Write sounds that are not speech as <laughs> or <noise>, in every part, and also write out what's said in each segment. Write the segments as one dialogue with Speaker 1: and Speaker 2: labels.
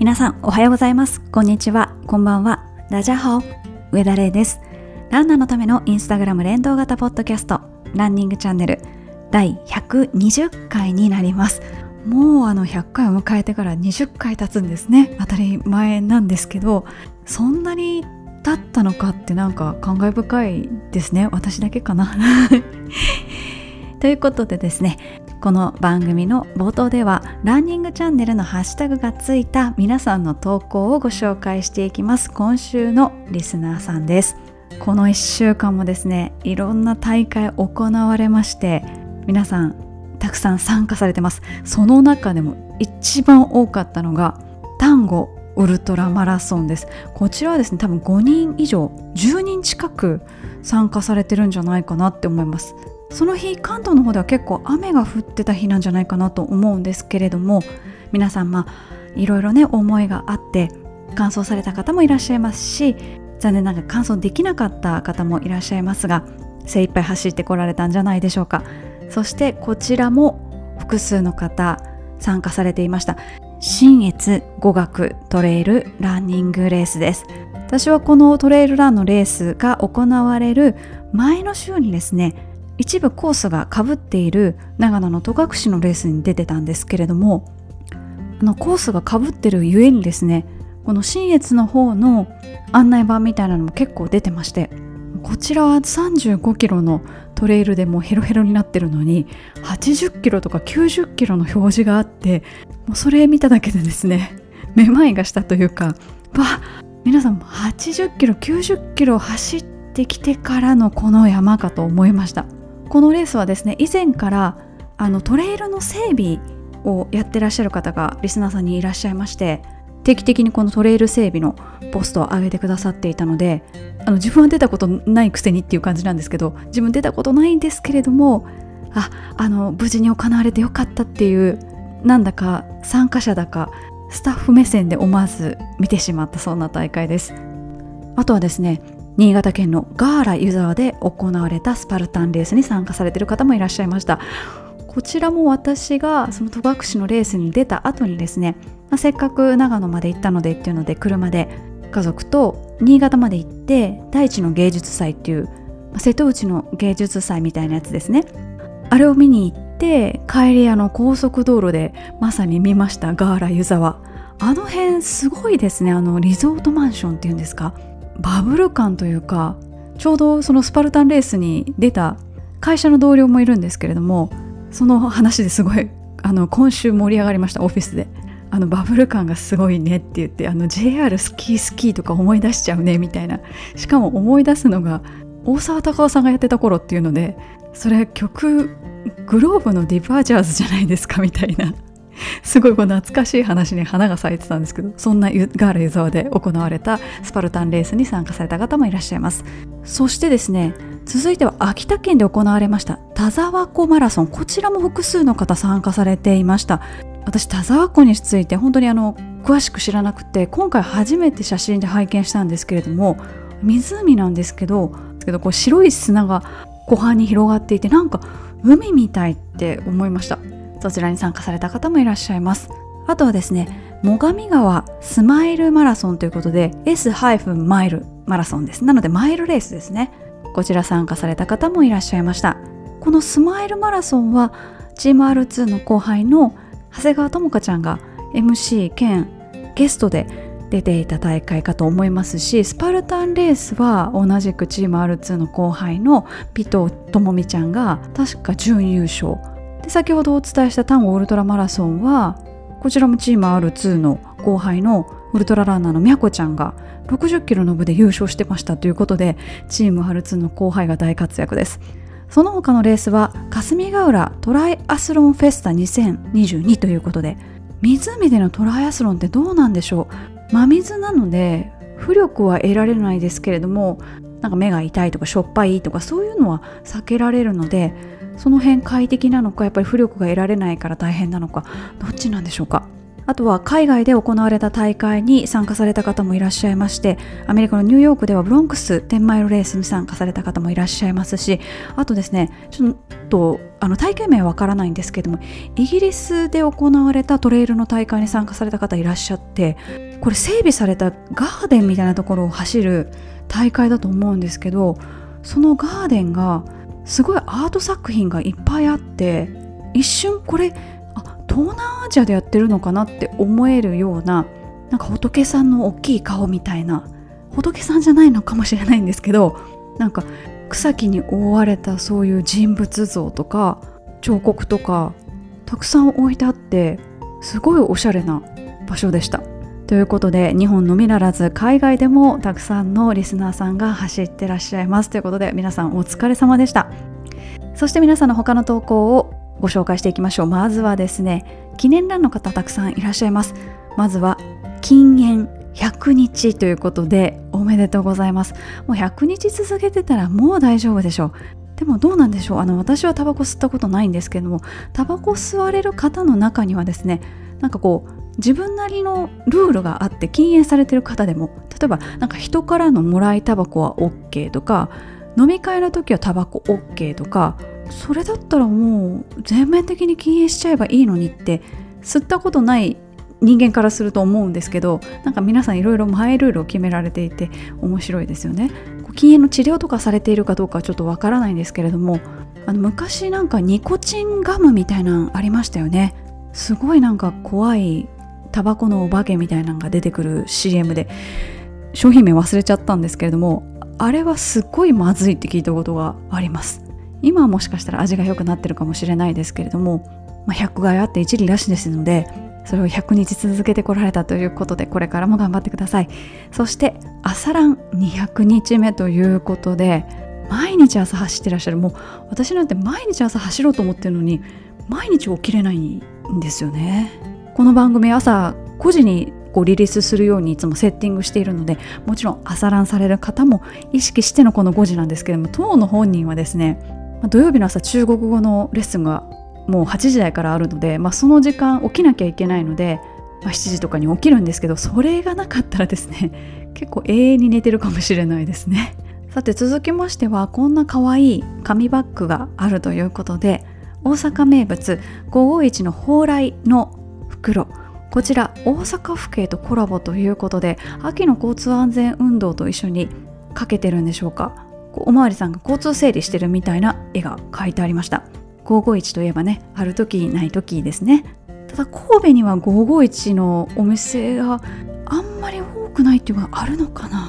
Speaker 1: 皆さんおはようございます。こんにちは。こんばんは。ダジャハオ。上田玲です。ランナーのためのインスタグラム連動型ポッドキャスト。ランニングチャンネル。第120回になります。もうあの100回を迎えてから20回経つんですね。当たり前なんですけどそんなに経ったのかってなんか感慨深いですね。私だけかな。<laughs> ということでですねこの番組の冒頭ではランニングチャンネルのハッシュタグがついた皆さんの投稿をご紹介していきます。今週のリスナーさんです。この1週間もですねいろんな大会行われまして皆さんたくさん参加されてます。その中でも一番多かったのが単語ウルトラマラソンです。こちらはですね多分5人以上10人近く参加されてるんじゃないかなって思います。その日関東の方では結構雨が降ってた日なんじゃないかなと思うんですけれども皆さんまあいろいろね思いがあって完走された方もいらっしゃいますし残念ながら完走できなかった方もいらっしゃいますが精一杯走ってこられたんじゃないでしょうか。そしてこちらも複数の方参加されていました。新越語学トレイルランニングレースです。私はこのトレイルランのレースが行われる前の週にですね一部コースがかぶっている長野の戸隠のレースに出てたんですけれどもあのコースがかぶってるゆえにですねこの新越の方の案内板みたいなのも結構出てましてこちらは35キロのトレイルでもうヘロヘロになってるのに80キロとか90キロの表示があってもうそれ見ただけでですねめまいがしたというかわ皆さん80キロ90キロ走ってきてからのこの山かと思いました。このレースはですね以前からあのトレイルの整備をやってらっしゃる方がリスナーさんにいらっしゃいまして定期的にこのトレイル整備のポストを上げてくださっていたのであの自分は出たことないくせにっていう感じなんですけど自分出たことないんですけれどもああの無事に行われてよかったっていうなんだか参加者だかスタッフ目線で思わず見てしまったそんな大会です。あとはですね新潟県のガーラ湯沢で行われたスパルタンレースに参加されている方もいらっしゃいました。こちらも私がその戸隠のレースに出た後にですね、まあ、せっかく長野まで行ったのでっていうので車で家族と新潟まで行って大地の芸術祭っていう、まあ、瀬戸内の芸術祭みたいなやつですね。あれを見に行って帰りあの高速道路でまさに見ましたガーラ湯沢。あの辺すごいですねあのリゾートマンションっていうんですかバブル感というかちょうどそのスパルタンレースに出た会社の同僚もいるんですけれどもその話ですごいあの今週盛り上がりましたオフィスで。あのバブル感がすごいねって言ってあの JR スキースキーとか思い出しちゃうねみたいな。しかも思い出すのが大沢たかおさんがやってた頃っていうのでそれ曲グローブのディバージャーズじゃないですかみたいな。すごいこう懐かしい話に花が咲いてたんですけどそんなガーラ湯沢で行われたスパルタンレースに参加された方もいらっしゃいます。そしてですね続いては秋田県で行われました田沢湖マラソン。こちらも複数の方参加されていました。私田沢湖について本当にあの詳しく知らなくて今回初めて写真で拝見したんですけれども湖なんですけどけどこう白い砂が湖畔に広がっていてなんか海みたいって思いました。そちらに参加された方もいらっしゃいます。あとはですね最上川スマイルマラソンということで S- マイルマラソンです。なのでマイルレースですね。こちら参加された方もいらっしゃいました。このスマイルマラソンはチーム R2 の後輩の長谷川智香ちゃんが MC 兼ゲストで出ていた大会かと思いますしスパルタンレースは同じくチーム R2 の後輩の尾藤智美ちゃんが確か準優勝先ほどお伝えした単語ウルトラマラソンはこちらもチーム R2 の後輩のウルトラランナーのみゃこちゃんが60キロの部で優勝してましたということでチーム R2 の後輩が大活躍です。その他のレースは霞ヶ浦トライアスロンフェスタ2022ということで湖でのトライアスロンってどうなんでしょう？真水なので浮力は得られないですけれどもなんか目が痛いとかしょっぱいとかそういうのは避けられるのでその辺快適なのかやっぱり浮力が得られないから大変なのかどっちなんでしょうか？あとは海外で行われた大会に参加された方もいらっしゃいましてアメリカのニューヨークではブロンクス10マイルレースに参加された方もいらっしゃいますしあとですねちょっとあの大会名はわからないんですけどもイギリスで行われたトレイルの大会に参加された方いらっしゃってこれ整備されたガーデンみたいなところを走る大会だと思うんですけどそのガーデンがすごいアート作品がいっぱいあって一瞬これ東南アジアでやってるのかなって思えるようななんか仏さんの大きい顔みたいな仏さんじゃないのかもしれないんですけどなんか草木に覆われたそういう人物像とか彫刻とかたくさん置いてあってすごいおしゃれな場所でした。ということで日本のみならず海外でもたくさんのリスナーさんが走ってらっしゃいます。ということで皆さんお疲れ様でした。そして皆さんの他の投稿をご紹介していきましょう。まずはですね記念欄の方たくさんいらっしゃいます。まずは禁煙100日ということでおめでとうございます。もう100日続けてたらもう大丈夫でしょう。でもどうなんでしょう。あの私はタバコ吸ったことないんですけどもタバコ吸われる方の中にはですねなんかこう自分なりのルールがあって禁煙されてる方でも例えばなんか人からのもらいタバコは OK とか飲み会の時はタバコ OK とかそれだったらもう全面的に禁煙しちゃえばいいのにって吸ったことない人間からすると思うんですけどなんか皆さんいろいろマイルールを決められていて面白いですよね。禁煙の治療とかされているかどうかはちょっとわからないんですけれどもあの昔なんかニコチンガムみたいなのありましたよね。すごいなんか怖いタバコのお化けみたいなのが出てくる CM で商品名忘れちゃったんですけれどもあれはすっごいまずいって聞いたことがあります。今はもしかしたら味が良くなってるかもしれないですけれども、まあ、100害あって一理なしですのでそれを100日続けてこられたということでこれからも頑張ってください。そして朝ラン200日目ということで毎日朝走ってらっしゃる。もう私なんて毎日朝走ろうと思ってるのに毎日起きれないんですよね。この番組朝5時にこうリリースするようにいつもセッティングしているのでもちろん朝ランされる方も意識してのこの5時なんですけども当の本人はですね土曜日の朝中国語のレッスンがもう8時台からあるので、まあ、その時間起きなきゃいけないので、まあ、7時とかに起きるんですけどそれがなかったらですね結構永遠に寝てるかもしれないですね。さて続きましてはこんな可愛い紙バッグがあるということで大阪名物551の蓬莱の袋。こちら大阪府警とコラボということで秋の交通安全運動と一緒にかけてるんでしょうか。おまわりさんが交通整理してるみたいな絵が描いてありました。551といえばねある時ない時ですね。ただ神戸には551のお店があんまり多くないっていうのがあるのかな。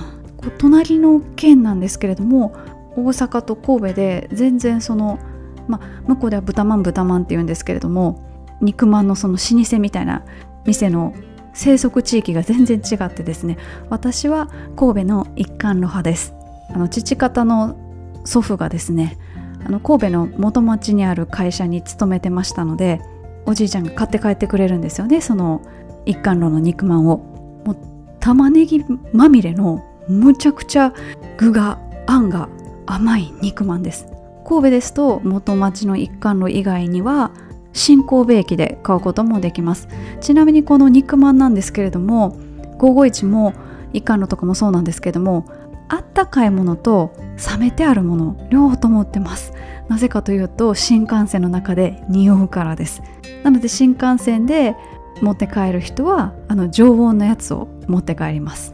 Speaker 1: 隣の県なんですけれども大阪と神戸で全然その、まあ、向こうでは豚まん豚まんって言うんですけれども肉まんのその老舗みたいな店の生息地域が全然違ってですね私は神戸の一貫路派です。あの父方の祖父がですねあの神戸の元町にある会社に勤めてましたのでおじいちゃんが買って帰ってくれるんですよねその一貫炉の肉まんを。もう玉ねぎまみれのむちゃくちゃ具があんが甘い肉まんです。神戸ですと元町の一貫炉以外には新神戸駅で買うこともできます。ちなみにこの肉まんなんですけれども551も一貫炉とかもそうなんですけどもあったかいものと冷めてあるもの両方とも売ってます。なぜかというと新幹線の中で匂うからです。なので新幹線で持って帰る人はあの常温のやつを持って帰ります。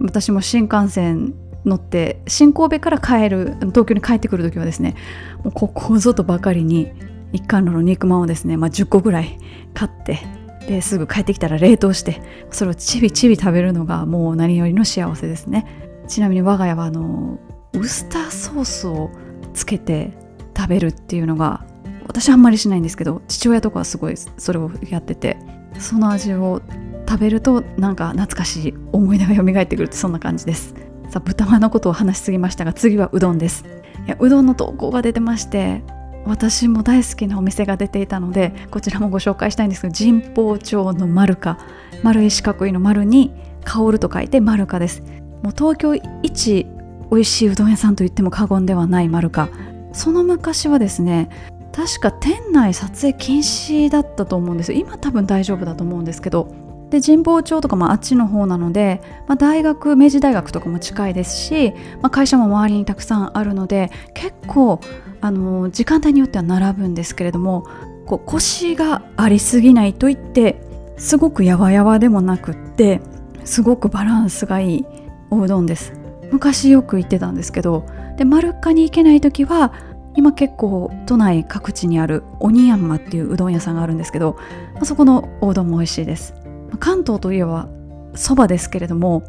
Speaker 1: 私も新幹線乗って新神戸から帰る東京に帰ってくる時はですねもうここぞとばかりに一貫炉の肉まんをですね、まあ、10個ぐらい買ってですぐ帰ってきたら冷凍してそれをちびちび食べるのがもう何よりの幸せですね。ちなみに我が家はあのウスターソースをつけて食べるっていうのが私あんまりしないんですけど父親とかはすごいそれをやっててその味を食べるとなんか懐かしい思い出が蘇ってくるってそんな感じです。さあ豚まんのことを話しすぎましたが次はうどんです。いやうどんの投稿が出てまして私も大好きなお店が出ていたのでこちらもご紹介したいんですけど神保町の丸か丸い四角いの丸に香ると書いて丸かです。もう東京一美味しいうどん屋さんと言っても過言ではない丸かその昔はですね確か店内撮影禁止だったと思うんです。よ今多分大丈夫だと思うんですけどで神保町とかもあっちの方なので、まあ、大学明治大学とかも近いですし、まあ、会社も周りにたくさんあるので結構あの時間帯によっては並ぶんですけれどもこう腰がありすぎないといってすごくやわやわでもなくってすごくバランスがいいおうどんです。昔よく行ってたんですけどで丸っかに行けない時は今結構都内各地にある鬼山っていううどん屋さんがあるんですけどまあそこのおうどんも美味しいです。関東といえばそばですけれども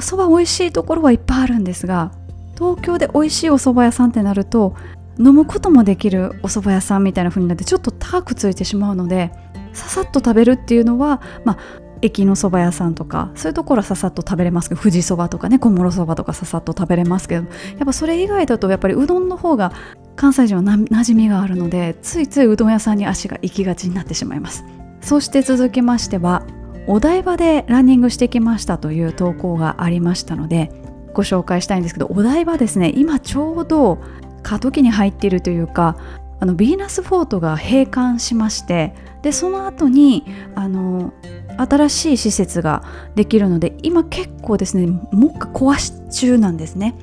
Speaker 1: そば美味しいところはいっぱいあるんですが東京で美味しいお蕎麦屋さんってなると飲むこともできるお蕎麦屋さんみたいな風になってちょっと高くついてしまうのでささっと食べるっていうのは、まあ、駅の蕎麦屋さんとかそういうところはささっと食べれますけど富士そばとかね小諸そばとかささっと食べれますけどやっぱそれ以外だとやっぱりうどんの方が関西人はな馴染みがあるのでついついうどん屋さんに足が行きがちになってしまいます。そして続きましてはお台場でランニングしてきましたという投稿がありましたのでご紹介したいんですけどお台場ですね今ちょうど過渡期に入っているというかあのヴィーナスフォートが閉館しましてでその後にあの新しい施設ができるので今結構ですね目下壊し中なんですね。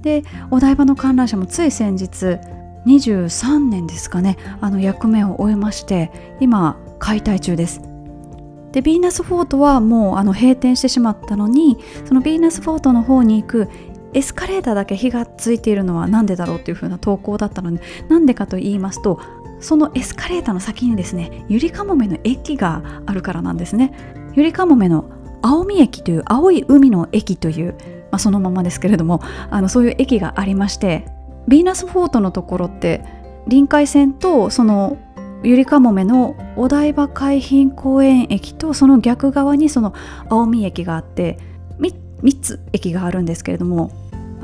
Speaker 1: でお台場の観覧車もつい先日23年ですかねあの役目を終えまして今解体中です。でヴィーナスフォートはもうあの閉店してしまったのにそのヴィーナスフォートの方に行くエスカレーターだけ火がついているのは何でだろうっていう風な投稿だったのでなんでかと言いますとそのエスカレーターの先にですねゆりかもめの駅があるからなんですね。ゆりかもめの青海駅という青い海の駅という、まあ、そのままですけれどもあのそういう駅がありましてヴィーナスフォートのところって臨海線とそのゆりかもめのお台場海浜公園駅とその逆側にその青海駅があって 3, 3つ駅があるんですけれども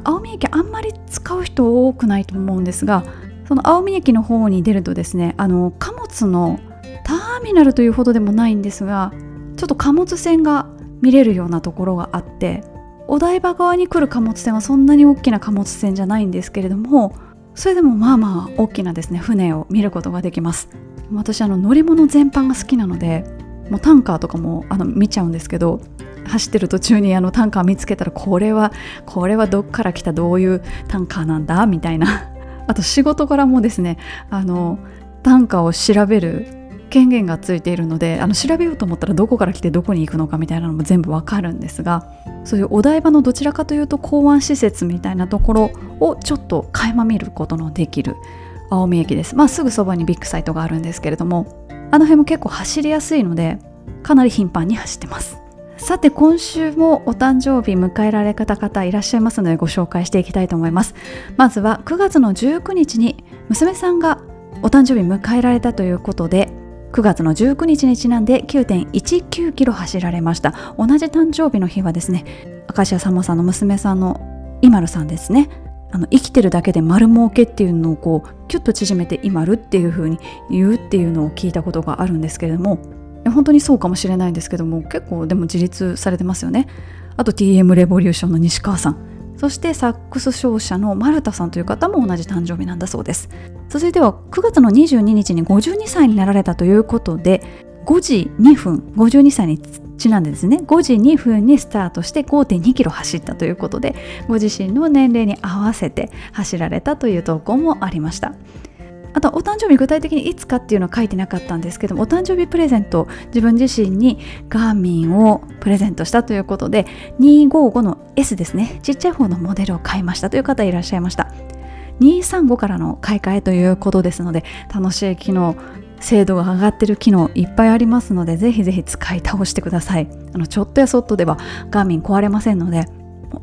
Speaker 1: 青海駅あんまり使う人多くないと思うんですがその青海駅の方に出るとですねあの貨物のターミナルというほどでもないんですがちょっと貨物船が見れるようなところがあってお台場側に来る貨物船はそんなに大きな貨物船じゃないんですけれどもそれでもまあまあ大きなですね船を見ることができます。私あの乗り物全般が好きなのでもうタンカーとかもあの見ちゃうんですけど走ってる途中にあのタンカー見つけたらこれはこれはどっから来たどういうタンカーなんだみたいな。あと仕事柄もですねあのタンカーを調べる権限がついているのであの調べようと思ったらどこから来てどこに行くのかみたいなのも全部わかるんですがそういうお台場のどちらかというと港湾施設みたいなところをちょっと垣間見ることのできる青海駅です。まあすぐそばにビッグサイトがあるんですけれども、あの辺も結構走りやすいので、かなり頻繁に走ってます。さて今週もお誕生日迎えられた方いらっしゃいますのでご紹介していきたいと思います。まずは9月の19日に娘さんがお誕生日迎えられたということで、9月の19日にちなんで9.19キロ走られました。同じ誕生日の日はですね、明石家さんまさんの娘さんのイマルさんですね。生きてるだけで丸儲けっていうのをこうキュッと縮めて今るっていう風に言うっていうのを聞いたことがあるんですけれども本当にそうかもしれないんですけども結構でも自立されてますよねあと TM レボリューションの西川さんそしてサックス奏者の丸田さんという方も同じ誕生日なんだそうです。続いては9月の22日に52歳になられたということで5時2分52歳にちなんでですね5時2分にスタートして5.2キロ走ったということでご自身の年齢に合わせて走られたという投稿もありました。あとお誕生日具体的にいつかっていうのは書いてなかったんですけどもお誕生日プレゼント自分自身にガーミンをプレゼントしたということで255の S ですね。ちっちゃい方のモデルを買いましたという方いらっしゃいました。235からの買い替えということですので楽しい機能精度が上がってる機能いっぱいありますのでぜひぜひ使い倒してください。あのちょっとやそっとではガーミン壊れませんので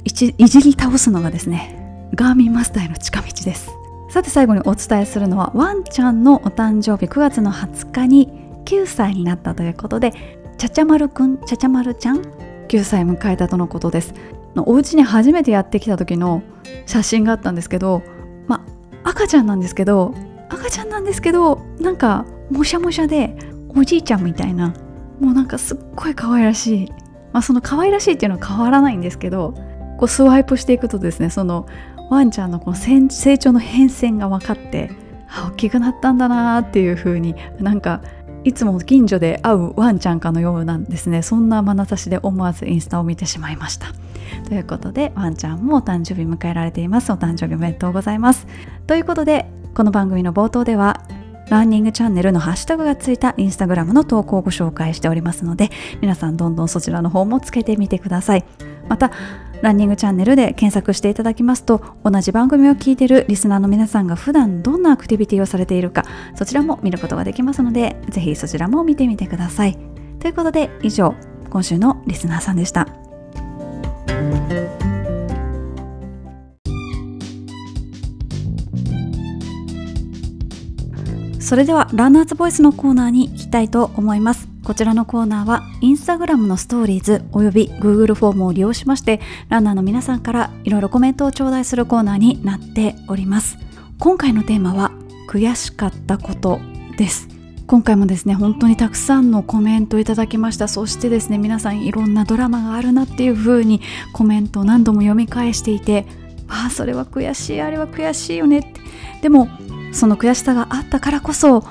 Speaker 1: いじり倒すのがですねガーミンマスターへの近道です。さて最後にお伝えするのはワンちゃんのお誕生日9月の20日に9歳になったということでちゃちゃまるくんちゃちゃまるちゃん9歳迎えたとのことです。お家に初めてやってきた時の写真があったんですけどまあ赤ちゃんなんですけど赤ちゃんなんですけどなんかもしゃもしゃでおじいちゃんみたいなもうなんかすっごい可愛らしい。まあその可愛らしいっていうのは変わらないんですけどこうスワイプしていくとですねそのワンちゃんのこの成長の変遷が分かって大きくなったんだなっていう風になんかいつも近所で会うワンちゃんかのようなんですね。そんな眼差しで思わずインスタを見てしまいました。ということでワンちゃんもお誕生日迎えられています。お誕生日おめでとうございます。ということでこの番組の冒頭ではランニングチャンネルのハッシュタグがついたインスタグラムの投稿をご紹介しておりますので皆さんどんどんそちらの方もつけてみてください。またランニングチャンネルで検索していただきますと同じ番組を聞いているリスナーの皆さんが普段どんなアクティビティをされているかそちらも見ることができますのでぜひそちらも見てみてください。ということで以上今週のリスナーさんでした。それではランナーズボイスのコーナーに行きたいと思います。こちらのコーナーはインスタグラムのストーリーズおよび Google フォームを利用しましてランナーの皆さんからいろいろコメントを頂戴するコーナーになっております。今回のテーマは悔しかったことです。今回もですね本当にたくさんのコメントをいただきました。そしてですね皆さんいろんなドラマがあるなっていう風にコメントを何度も読み返していてああそれは悔しいあれは悔しいよねって。でもその悔しさがあったからこそ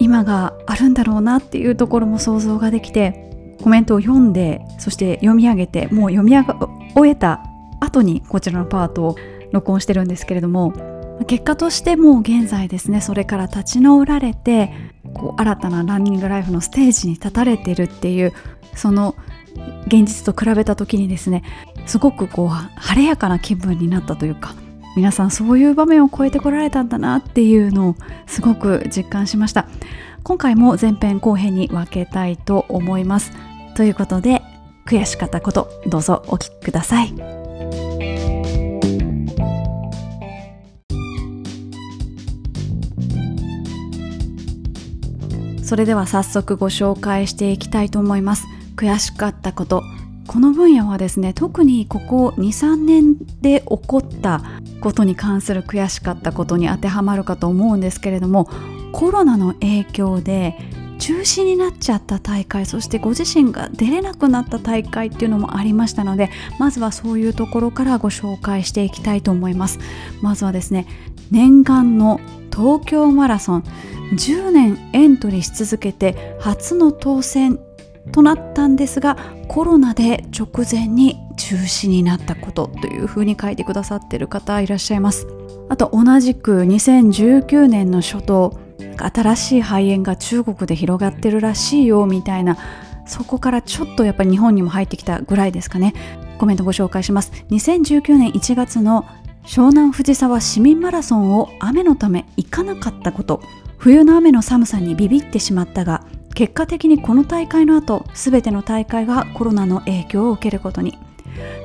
Speaker 1: 今があるんだろうなっていうところも想像ができてコメントを読んでそして読み上げてもう読み上げ終えた後にこちらのパートを録音してるんですけれども結果としてもう現在ですねそれから立ち直られてこう新たなランニングライフのステージに立たれてるっていうその現実と比べた時にですねすごくこう晴れやかな気分になったというか皆さんそういう場面を超えてこられたんだなっていうのをすごく実感しました。今回も前編後編に分けたいと思います。ということで悔しかったことどうぞお聞きください。それでは早速ご紹介していきたいと思います。悔しかったこと。この分野はですね特にここ23年で起こったことに関する悔しかったことに当てはまるかと思うんですけれどもコロナの影響で中止になっちゃった大会そしてご自身が出れなくなった大会っていうのもありましたのでまずはそういうところからご紹介していきたいと思います。まずはですね念願の東京マラソン10年エントリーし続けて初の当選となったんですがコロナで直前に中止になったことというふうに書いてくださってる方いらっしゃいます。あと同じく2019年の初頭新しい肺炎が中国で広がってるらしいよみたいなそこからちょっとやっぱり日本にも入ってきたぐらいですかね。コメントご紹介します。2019年1月の湘南藤沢市民マラソンを雨のため行かなかったこと。冬の雨の寒さにビビってしまったが結果的にこの大会の後全ての大会がコロナの影響を受けることに。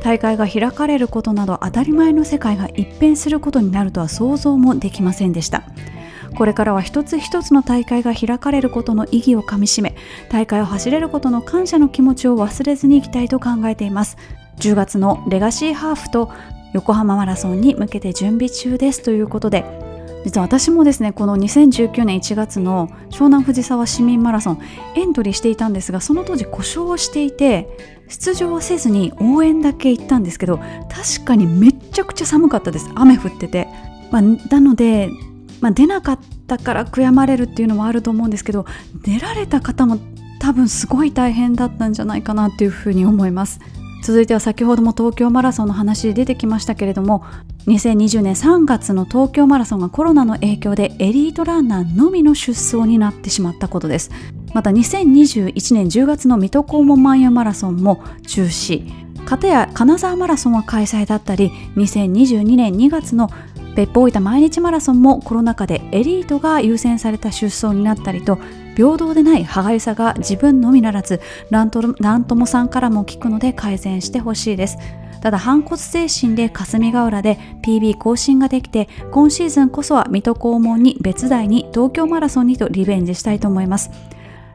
Speaker 1: 大会が開かれることなど当たり前の世界が一変することになるとは想像もできませんでした。これからは一つ一つの大会が開かれることの意義をかみしめ大会を走れることの感謝の気持ちを忘れずにいきたいと考えています。10月のレガシーハーフと横浜マラソンに向けて準備中ですということで実は私もですねこの2019年1月の湘南藤沢市民マラソンエントリーしていたんですがその当時故障をしていて出場はせずに応援だけ行ったんですけど確かにめっちゃくちゃ寒かったです。雨降ってて、まあ、なので、まあ、出なかったから悔やまれるっていうのもあると思うんですけど出られた方も多分すごい大変だったんじゃないかなっていうふうに思います。続いては先ほども東京マラソンの話出てきましたけれども2020年3月の東京マラソンがコロナの影響でエリートランナーのみの出走になってしまったことです。また2021年10月の水戸黄門万葉マラソンも中止。片や金沢マラソンは開催だったり2022年2月の別府大分毎日マラソンもコロナ禍でエリートが優先された出走になったりと平等でない歯がゆさが自分のみならずなんともさんからも聞くので改善してほしいです。ただ反骨精神で霞ヶ浦で PB 更新ができて今シーズンこそは水戸黄門に別大に東京マラソンにとリベンジしたいと思います。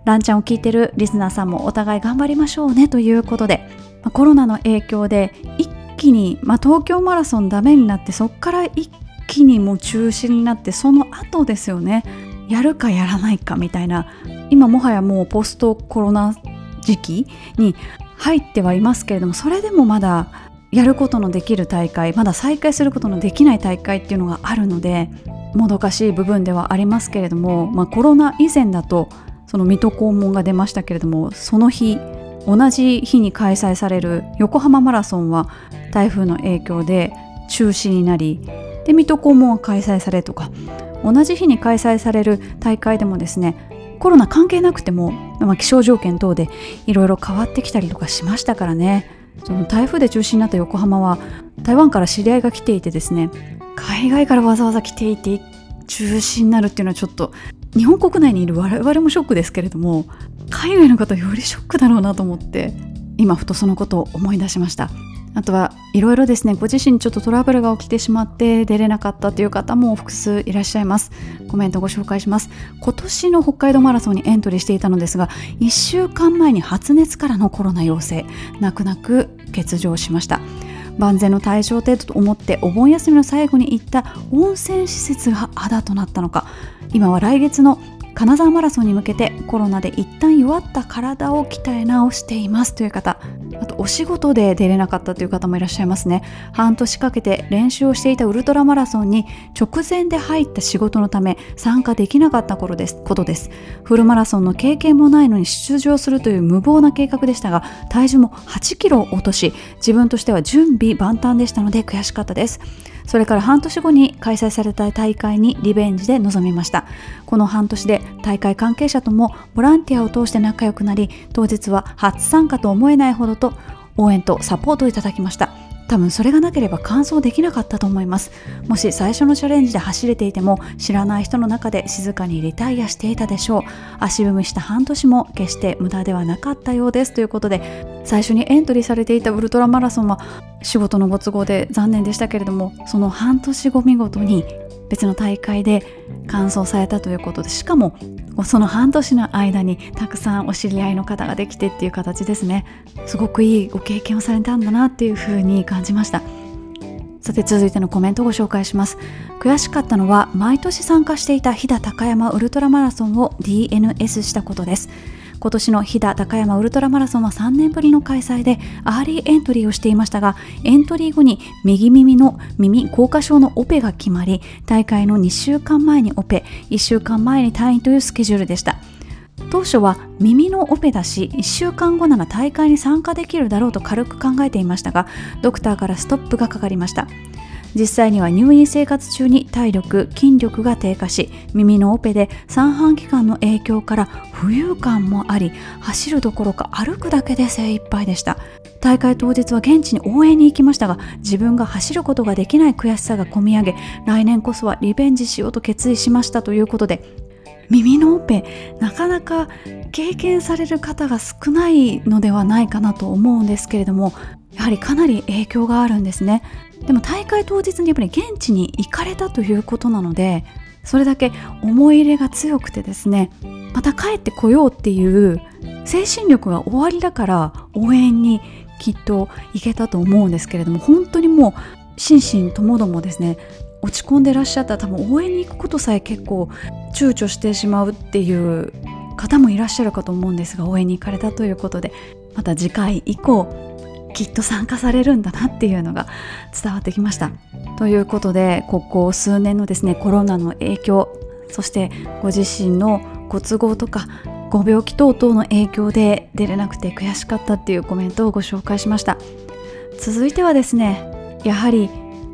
Speaker 1: ランちゃんを聞いてるリスナーさんもお互い頑張りましょうねということでコロナの影響で一気に、まあ、東京マラソンダメになってそこから一気にもう中止になってその後ですよね。やるかやらないかみたいな今もはやもうポストコロナ時期に入ってはいますけれどもそれでもまだやることのできる大会まだ再開することのできない大会っていうのがあるのでもどかしい部分ではありますけれども、まあ、コロナ以前だとその水戸黄門が出ましたけれどもその日同じ日に開催される横浜マラソンは台風の影響で中止になりで水戸黄門は開催されとか同じ日に開催される大会でもですねコロナ関係なくても、まあ、気象条件等でいろいろ変わってきたりとかしましたからね。その台風で中止になった横浜は台湾から知り合いが来ていてですね海外からわざわざ来ていて中止になるっていうのはちょっと日本国内にいる我々もショックですけれども海外の方よりショックだろうなと思って今ふとそのことを思い出しました。あとはいろいろですねご自身ちょっとトラブルが起きてしまって出れなかったという方も複数いらっしゃいます。コメントご紹介します。今年の北海道マラソンにエントリーしていたのですが1週間前に発熱からのコロナ陽性泣く泣く欠場しました。万全の対象程度と思ってお盆休みの最後に行った温泉施設があだとなったのか今は来月の金沢マラソンに向けてコロナで一旦弱った体を鍛え直していますという方あとお仕事で出れなかったという方もいらっしゃいますね。半年かけて練習をしていたウルトラマラソンに直前で入った仕事のため参加できなかった頃ですことです。フルマラソンの経験もないのに出場するという無謀な計画でしたが体重も8キロ落とし自分としては準備万端でしたので悔しかったです。それから半年後に開催された大会にリベンジで臨みました。この半年で大会関係者ともボランティアを通して仲良くなり当日は初参加と思えないほどと応援とサポートをいただきました。多分それがなければ完走できなかったと思います。もし最初のチャレンジで走れていても知らない人の中で静かにリタイアしていたでしょう。足踏みした半年も決して無駄ではなかったようです。ということで最初にエントリーされていたウルトラマラソンは仕事のご都合で残念でしたけれどもその半年後見事に別の大会で完走されたということでしかもその半年の間にたくさんお知り合いの方ができてっていう形ですね。すごくいいご経験をされたんだなっていうふうに感じました。さて続いてのコメントをご紹介します。悔しかったのは毎年参加していた飛騨高山ウルトラマラソンを DNS したことです。今年の飛騨高山ウルトラマラソンは3年ぶりの開催でアーリーエントリーをしていましたがエントリー後に右耳の耳硬化症のオペが決まり大会の2週間前にオペ1週間前に退院というスケジュールでした。当初は耳のオペだし1週間後なら大会に参加できるだろうと軽く考えていましたがドクターからストップがかかりました。実際には入院生活中に体力筋力が低下し耳のオペで三半規管の影響から浮遊感もあり走るどころか歩くだけで精一杯でした。大会当日は現地に応援に行きましたが自分が走ることができない悔しさがこみ上げ来年こそはリベンジしようと決意しましたということで耳のオペなかなか経験される方が少ないのではないかなと思うんですけれどもやはりかなり影響があるんですね。でも大会当日にやっぱり現地に行かれたということなのでそれだけ思い入れが強くてですねまた帰ってこようっていう精神力が終わりだから応援にきっと行けたと思うんですけれども本当にもう心身ともどもですね落ち込んでらっしゃったら多分応援に行くことさえ結構躊躇してしまうっていう方もいらっしゃるかと思うんですが応援に行かれたということでまた次回以降きっと参加されるんだなっていうのが伝わってきました。ということでここ数年のですねコロナの影響そしてご自身のご都合とかご病気等々の影響で出れなくて悔しかったっていうコメントをご紹介しました続いてはですねやはり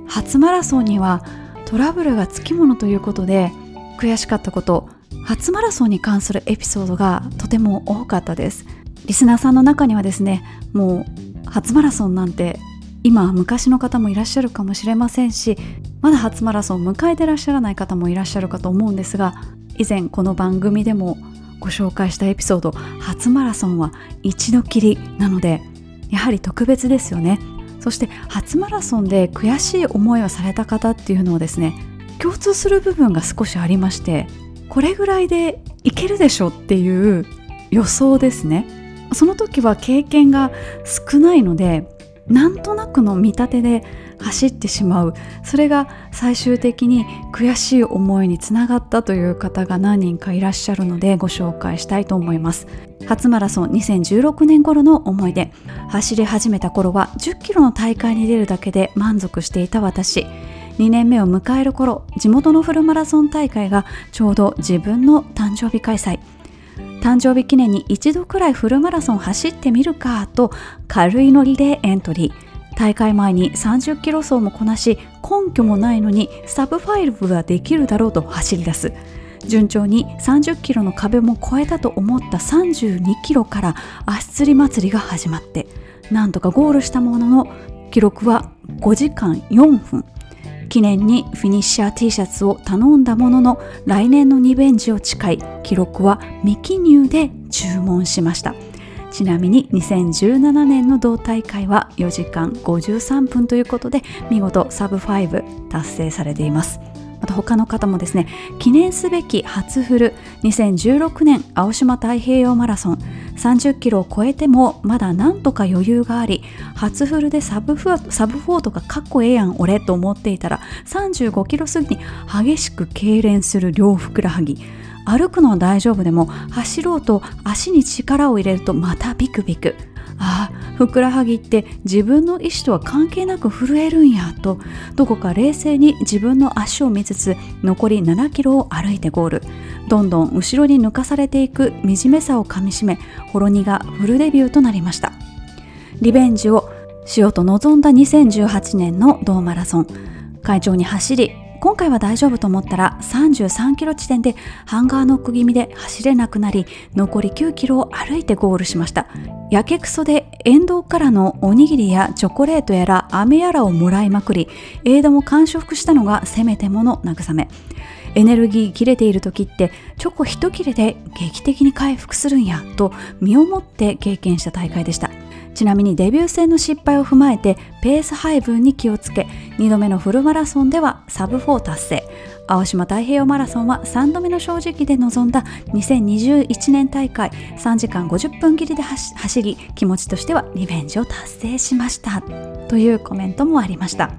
Speaker 1: 初マラソンにはトラブルがつきものということで悔しかったこと初マラソンに関するエピソードがとても多かったですリスナーさんの中にはですねもう初マラソンなんて今昔の方もいらっしゃるかもしれませんしまだ初マラソンを迎えてらっしゃらない方もいらっしゃるかと思うんですが以前この番組でもご紹介したエピソード初マラソンは一度きりなのでやはり特別ですよね。そして初マラソンで悔しい思いをされた方っていうのはですね共通する部分が少しありましてこれぐらいでいけるでしょっていう予想ですねその時は経験が少ないのでなんとなくの見立てで走ってしまう。それが最終的に悔しい思いにつながったという方が何人かいらっしゃるのでご紹介したいと思います。初マラソン2016年頃の思い出。走り始めた頃は10キロの大会に出るだけで満足していた私。2年目を迎える頃地元のフルマラソン大会がちょうど自分の誕生日開催。誕生日記念に一度くらいフルマラソン走ってみるかと軽いノリでエントリー。大会前に30キロ走もこなし根拠もないのにサブ5ができるだろうと走り出す。順調に30キロの壁も越えたと思った32キロから足つり祭りが始まって。なんとかゴールしたものの記録は5時間4分。記念にフィニッシャー T シャツを頼んだものの来年のリベンジを誓い記録は未記入で注文しました。ちなみに2017年の同大会は4時間53分ということで見事サブ5達成されています。また他の方もですね記念すべき初フル2016年青島太平洋マラソン。30キロを超えてもまだなんとか余裕があり初フルでサブフサブ4とかかっこええやん俺と思っていたら35キロ過ぎに激しく痙攣する両ふくらはぎ。歩くのは大丈夫でも走ろうと足に力を入れるとまたビクビク。あふくらはぎって自分の意思とは関係なく震えるんやと。どこか冷静に自分の足を見つつ残り7キロを歩いてゴール。どんどん後ろに抜かされていく惨めさをかみしめほろ苦フルデビューとなりました。リベンジをしようと望んだ2018年の同マラソン。会長に走り今回は大丈夫と思ったら33キロ地点でハンガーノック気味で走れなくなり残り9キロを歩いてゴールしました。やけくそで沿道からのおにぎりやチョコレートやら飴やらをもらいまくりエイドも完食したのがせめてもの慰め。エネルギー切れている時ってチョコ一切れで劇的に回復するんやと身をもって経験した大会でした。ちなみにデビュー戦の失敗を踏まえてペース配分に気をつけ2度目のフルマラソンではサブ4達成。青島太平洋マラソンは3度目の正直で臨んだ2021年大会。3時間50分切りで走り気持ちとしてはリベンジを達成しました。というコメントもありました。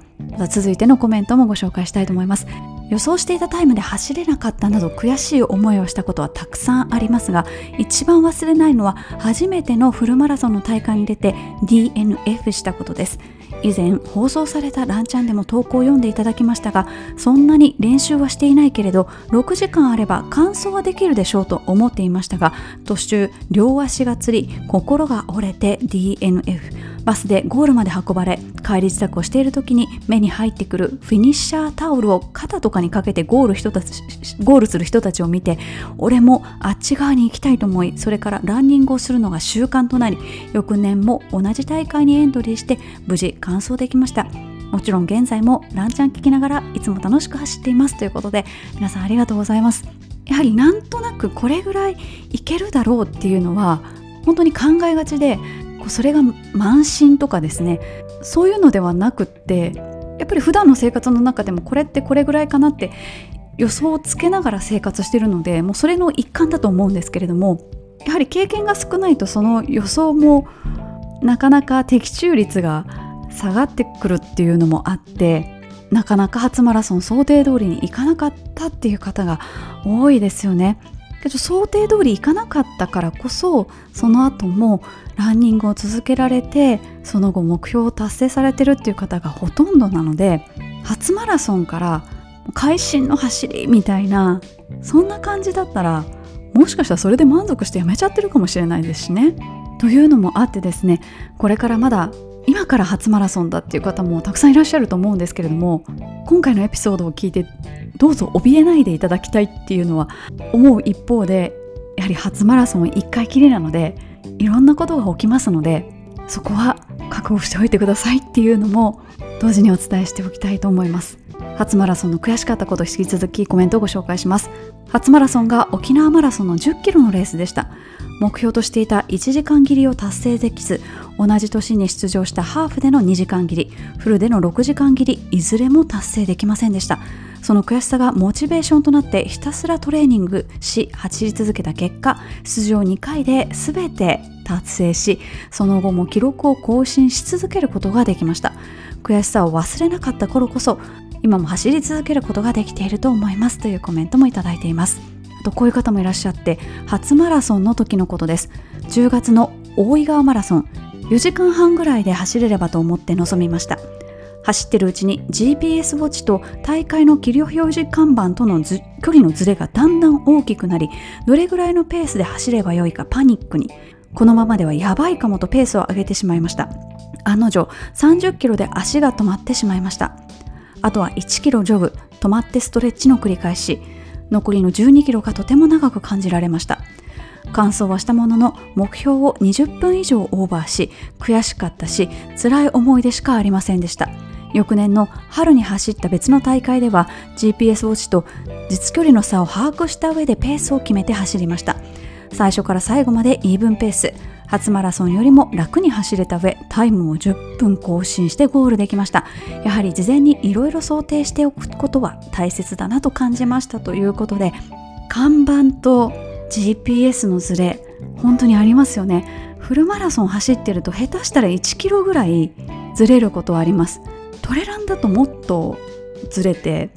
Speaker 1: 続いてのコメントもご紹介したいと思います。予想していたタイムで走れなかったなど悔しい思いをしたことはたくさんありますが一番忘れないのは初めてのフルマラソンの大会に出て DNF したことです。以前放送されたランチャンでも投稿を読んでいただきましたがそんなに練習はしていないけれど6時間あれば完走はできるでしょうと思っていましたが途中両足がつり心が折れて DNF バスでゴールまで運ばれ帰り支度をしている時に目に入ってくるフィニッシャータオルを肩とかにかけてゴール人たちゴールする人たちを見て俺もあっち側に行きたいと思いそれからランニングをするのが習慣となり翌年も同じ大会にエントリーして無事完走できました。もちろん現在もランチャン聞きながらいつも楽しく走っています。ということで皆さんありがとうございます。やはりなんとなくこれぐらいいけるだろうっていうのは本当に考えがちでそれが慢心とかですねそういうのではなくってやっぱり普段の生活の中でもこれってこれぐらいかなって予想をつけながら生活してるのでもうそれの一環だと思うんですけれどもやはり経験が少ないとその予想もなかなか的中率が下がってくるっていうのもあってなかなか初マラソン想定通りにいかなかったっていう方が多いですよね。けど想定通りいかなかったからこそその後もランニングを続けられてその後目標を達成されてるっていう方がほとんどなので初マラソンから会心の走りみたいなそんな感じだったらもしかしたらそれで満足してやめちゃってるかもしれないですしね。というのもあってですねこれからまだ今から初マラソンだっていう方もたくさんいらっしゃると思うんですけれども今回のエピソードを聞いてどうぞ怯えないでいただきたいっていうのは思う一方でやはり初マラソン1回きりなのでいろんなことが起きますのでそこは覚悟しておいてくださいっていうのも同時にお伝えしておきたいと思います。初マラソンの悔しかったこと引き続きコメントをご紹介します。初マラソンが沖縄マラソンの10キロのレースでした。目標としていた1時間切りを達成できず同じ年に出場したハーフでの2時間切りフルでの6時間切りいずれも達成できませんでした。その悔しさがモチベーションとなってひたすらトレーニングし走り続けた結果出場2回で全て達成しその後も記録を更新し続けることができました。悔しさを忘れなかった頃こそ今も走り続けることができていると思いますというコメントもいただいています。あとこういう方もいらっしゃって初マラソンの時のことです。10月の大井川マラソン。4時間半ぐらいで走れればと思って臨みました。走ってるうちに GPS ウォッチと大会のキロ表示看板との距離のズレがだんだん大きくなりどれぐらいのペースで走ればよいかパニックに。このままではやばいかもとペースを上げてしまいました。案の定30キロで足が止まってしまいました。あとは1キロジョグ止まってストレッチの繰り返し。残りの12キロがとても長く感じられました。完走はしたものの目標を20分以上オーバーし悔しかったし辛い思い出しかありませんでした。翌年の春に走った別の大会では GPS ウォッチと実距離の差を把握した上でペースを決めて走りました。最初から最後までイーブンペース。初マラソンよりも楽に走れた上タイムを10分更新してゴールできました。やはり事前にいろいろ想定しておくことは大切だなと感じましたということで看板と GPS のズレ本当にありますよね。フルマラソン走ってると下手したら1キロぐらいずれることはあります。トレランだともっとずれて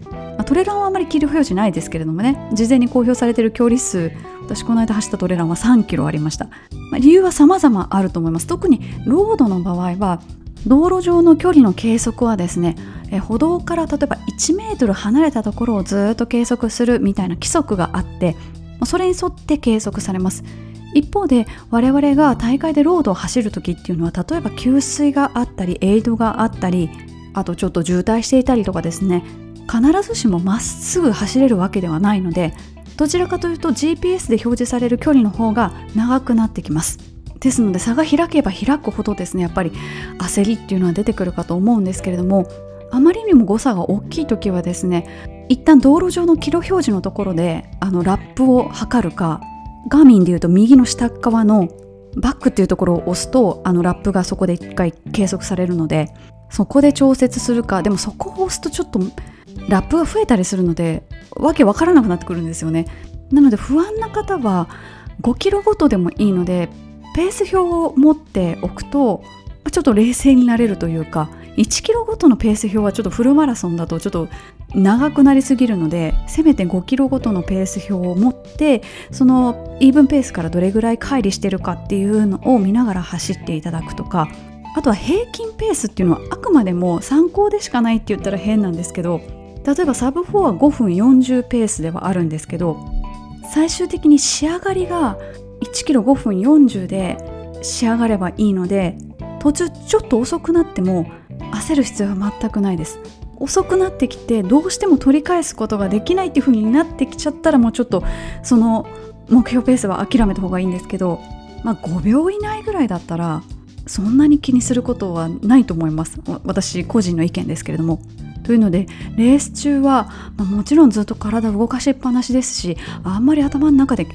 Speaker 1: トレランはあまりキロ表示ないですけれどもね事前に公表されている距離数私この間走ったトレランは3キロありました、まあ、理由は様々あると思います。特にロードの場合は道路上の距離の計測はですねえ歩道から例えば1メートル離れたところをずっと計測するみたいな規則があってそれに沿って計測されます。一方で我々が大会でロードを走る時っていうのは例えば給水があったりエイドがあったりあとちょっと渋滞していたりとかですね必ずしもまっすぐ走れるわけではないのでどちらかというと GPS で表示される距離の方が長くなってきます。ですので差が開けば開くほどですねやっぱり焦りっていうのは出てくるかと思うんですけれどもあまりにも誤差が大きい時はですね一旦道路上のキロ表示のところであのラップを測るかガーミンでいうと右の下側のバックっていうところを押すとあのラップがそこで一回計測されるのでそこで調節するかでもそこを押すとちょっとラップが増えたりするのでわけわからなくなってくるんですよね。なので不安な方は5キロごとでもいいのでペース表を持っておくとちょっと冷静になれるというか1キロごとのペース表はちょっとフルマラソンだとちょっと長くなりすぎるのでせめて5キロごとのペース表を持ってそのイーブンペースからどれぐらい乖離してるかっていうのを見ながら走っていただくとかあとは平均ペースっていうのはあくまでも参考でしかないって言ったら変なんですけど例えばサブ4は5分40ペースではあるんですけど最終的に仕上がりが1キロ5分40で仕上がればいいので途中ちょっと遅くなっても焦る必要は全くないです。遅くなってきてどうしても取り返すことができないっていう風になってきちゃったらもうちょっとその目標ペースは諦めた方がいいんですけど、まあ、5秒以内ぐらいだったらそんなに気にすることはないと思います。私個人の意見ですけれども。というのでレース中は、まあ、もちろんずっと体を動かしっぱなしですしあんまり頭の中で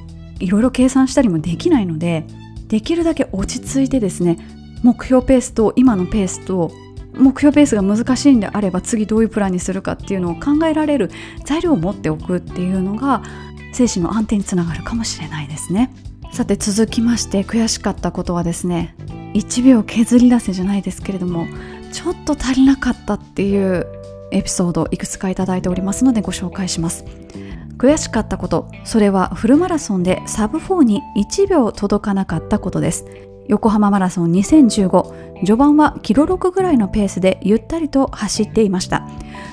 Speaker 1: いろいろ計算したりもできないのでできるだけ落ち着いてですね目標ペースと今のペースと目標ペースが難しいんであれば次どういうプランにするかっていうのを考えられる材料を持っておくっていうのが精神の安定につながるかもしれないですね。さて続きまして悔しかったことはですね1秒削り出せじゃないですけれどもちょっと足りなかったっていうエピソードいくつかいただいておりますのでご紹介します。悔しかったことそれはフルマラソンでサブ4に1秒届かなかったことです。横浜マラソン2015序盤はキロ6ぐらいのペースでゆったりと走っていました。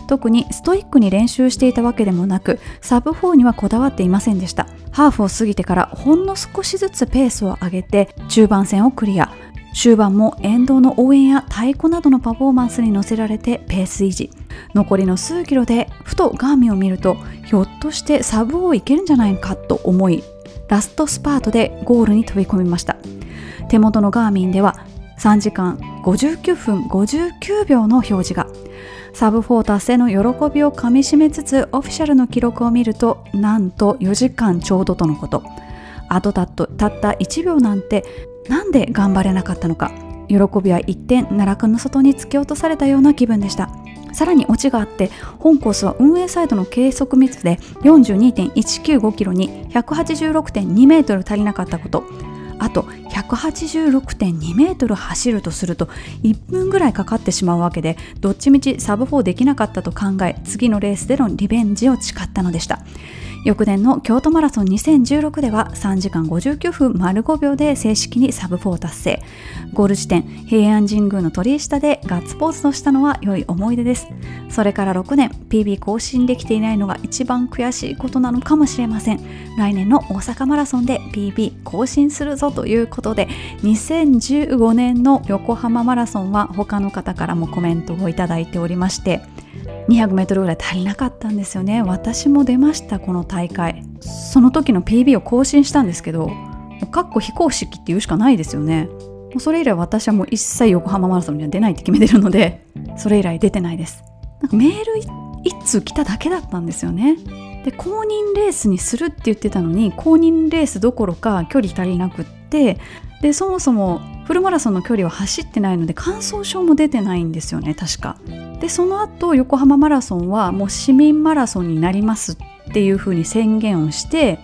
Speaker 1: 特にストイックに練習していたわけでもなくサブ4にはこだわっていませんでした。ハーフを過ぎてからほんの少しずつペースを上げて中盤戦をクリア。終盤も沿道の応援や太鼓などのパフォーマンスに乗せられてペース維持。残りの数キロでふとガーミンを見るとひょっとしてサブをいけるんじゃないかと思いラストスパートでゴールに飛び込みました。手元のガーミンでは3時間59分59秒の表示が。サブ4達成の喜びをかみしめつつオフィシャルの記録を見るとなんと4時間ちょうどとのこと。あとたった1秒なんてなんで頑張れなかったのか。喜びは一転奈良君の外に突き落とされたような気分でした。さらにオチがあって本コースは運営サイドの計測密度で42.195キロに186.2メートル足りなかったこと。あと186.2メートル走るとすると1分ぐらいかかってしまうわけでどっちみちサブ4できなかったと考え次のレースでのリベンジを誓ったのでした。翌年の京都マラソン2016では3時間59分丸5秒で正式にサブ4達成。ゴール地点平安神宮の鳥居下でガッツポーズとしたのは良い思い出です。それから6年 PB 更新できていないのが一番悔しいことなのかもしれません。来年の大阪マラソンで PB 更新するぞということで2015年の横浜マラソンは他の方からもコメントをいただいておりまして200メートルぐらい足りなかったんですよね。私も出ましたこの大会。その時の PB を更新したんですけどかっこ非公式っていうしかないですよね。それ以来私はもう一切横浜マラソンには出ないって決めてるのでそれ以来出てないです。なんかメール一通来ただけだったんですよね。で公認レースにするって言ってたのに公認レースどころか距離足りなくってでそもそもフルマラソンの距離は走ってないので感想症も出てないんですよね確か。でその後横浜マラソンはもう市民マラソンになりますっていうふうに宣言をして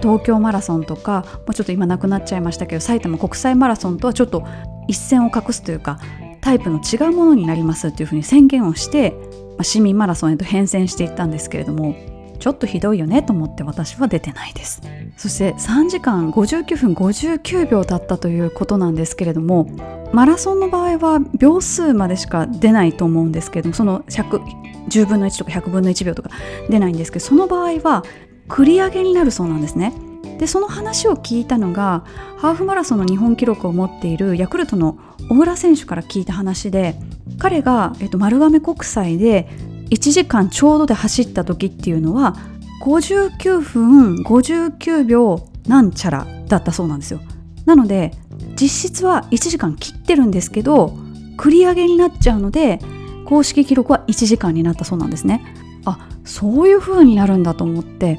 Speaker 1: 東京マラソンとかもうちょっと今なくなっちゃいましたけど埼玉国際マラソンとはちょっと一線を画すというかタイプの違うものになりますっていうふうに宣言をして、まあ、市民マラソンへと変遷していったんですけれどもちょっとひどいよねと思って私は出てないです。そして3時間59分59秒だったということなんですけれどもマラソンの場合は秒数までしか出ないと思うんですけれどもその10分の1とか100分の1秒とか出ないんですけどその場合は繰り上げになるそうなんですね。でその話を聞いたのがハーフマラソンの日本記録を持っているヤクルトの小倉選手から聞いた話で彼が、えっと、丸亀国際で1時間ちょうどで走った時っていうのは59分59秒なんちゃらだったそうなんですよ。なので実質は1時間切ってるんですけど繰り上げになっちゃうので公式記録は1時間になったそうなんですね。あそういう風になるんだと思って、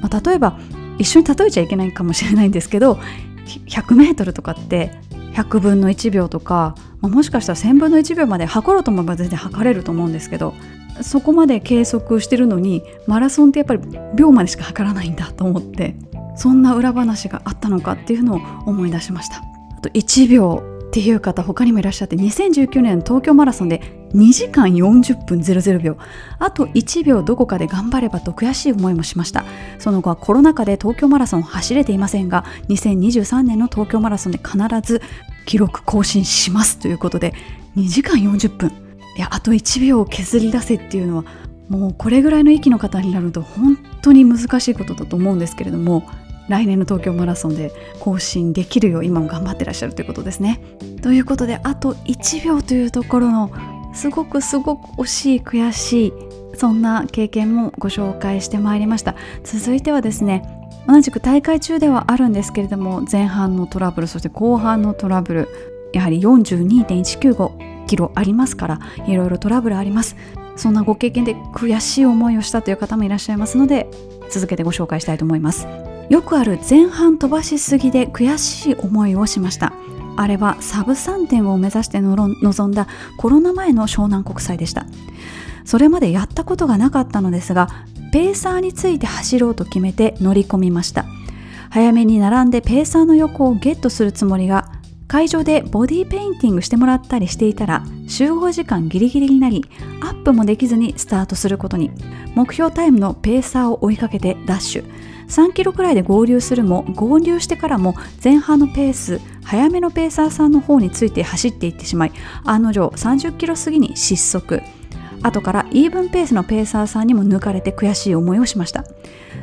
Speaker 1: まあ、例えば一緒に例えちゃいけないかもしれないんですけど 100m とかって100分の1秒とか、まあ、もしかしたら1000分の1秒まで測ろうと思えば全然測れると思うんですけどそこまで計測してるのにマラソンってやっぱり秒までしか測らないんだと思ってそんな裏話があったのかっていうのを思い出しました。あと1秒っていう方他にもいらっしゃって2019年東京マラソンで2時間40分00秒。あと1秒どこかで頑張ればと悔しい思いもしました。その後はコロナ禍で東京マラソン走れていませんが2023年の東京マラソンで必ず記録更新しますということで2時間40分いやあと1秒を削り出せっていうのはもうこれぐらいの息の方になると本当に難しいことだと思うんですけれども来年の東京マラソンで更新できるよう今も頑張ってらっしゃるということですね。ということであと1秒というところのすごくすごく惜しい悔しいそんな経験もご紹介してまいりました続いてはですね同じく大会中ではあるんですけれども前半のトラブルそして後半のトラブルやはり42.195キロありますからいろいろトラブルあります。そんなご経験で悔しい思いをしたという方もいらっしゃいますので続けてご紹介したいと思います。よくある前半飛ばしすぎで悔しい思いをしました。あれはサブ3点を目指して臨んだコロナ前の湘南国際でした。それまでやったことがなかったのですがペーサーについて走ろうと決めて乗り込みました。早めに並んでペーサーの横をゲットするつもりが会場でボディペインティングしてもらったりしていたら集合時間ギリギリになりアップもできずにスタートすることに。目標タイムのペーサーを追いかけてダッシュ。3キロくらいで合流するも合流してからも前半のペース早めのペーサーさんの方について走っていってしまい案の定30キロ過ぎに失速。後からイーブンペースのペーサーさんにも抜かれて悔しい思いをしました。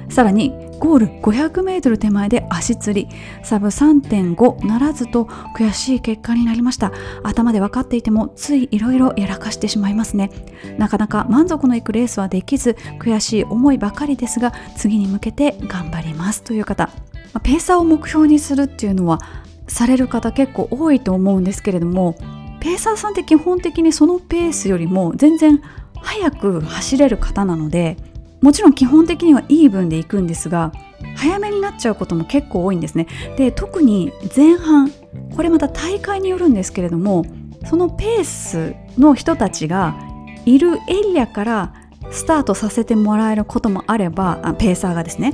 Speaker 1: さらにゴール 500m 手前で足つりサブ3.5ならずと悔しい結果になりました。頭で分かっていてもついいろいろやらかしてしまいますね。なかなか満足のいくレースはできず悔しい思いばかりですが次に向けて頑張ります。という方。ペーサーを目標にするっていうのはされる方結構多いと思うんですけれどもペーサーさんって基本的にそのペースよりも全然速く走れる方なのでもちろん基本的にはイーブンで行くんですが早めになっちゃうことも結構多いんですね。で特に前半これまた大会によるんですけれどもそのペースの人たちがいるエリアからスタートさせてもらえることもあればペーサーがですね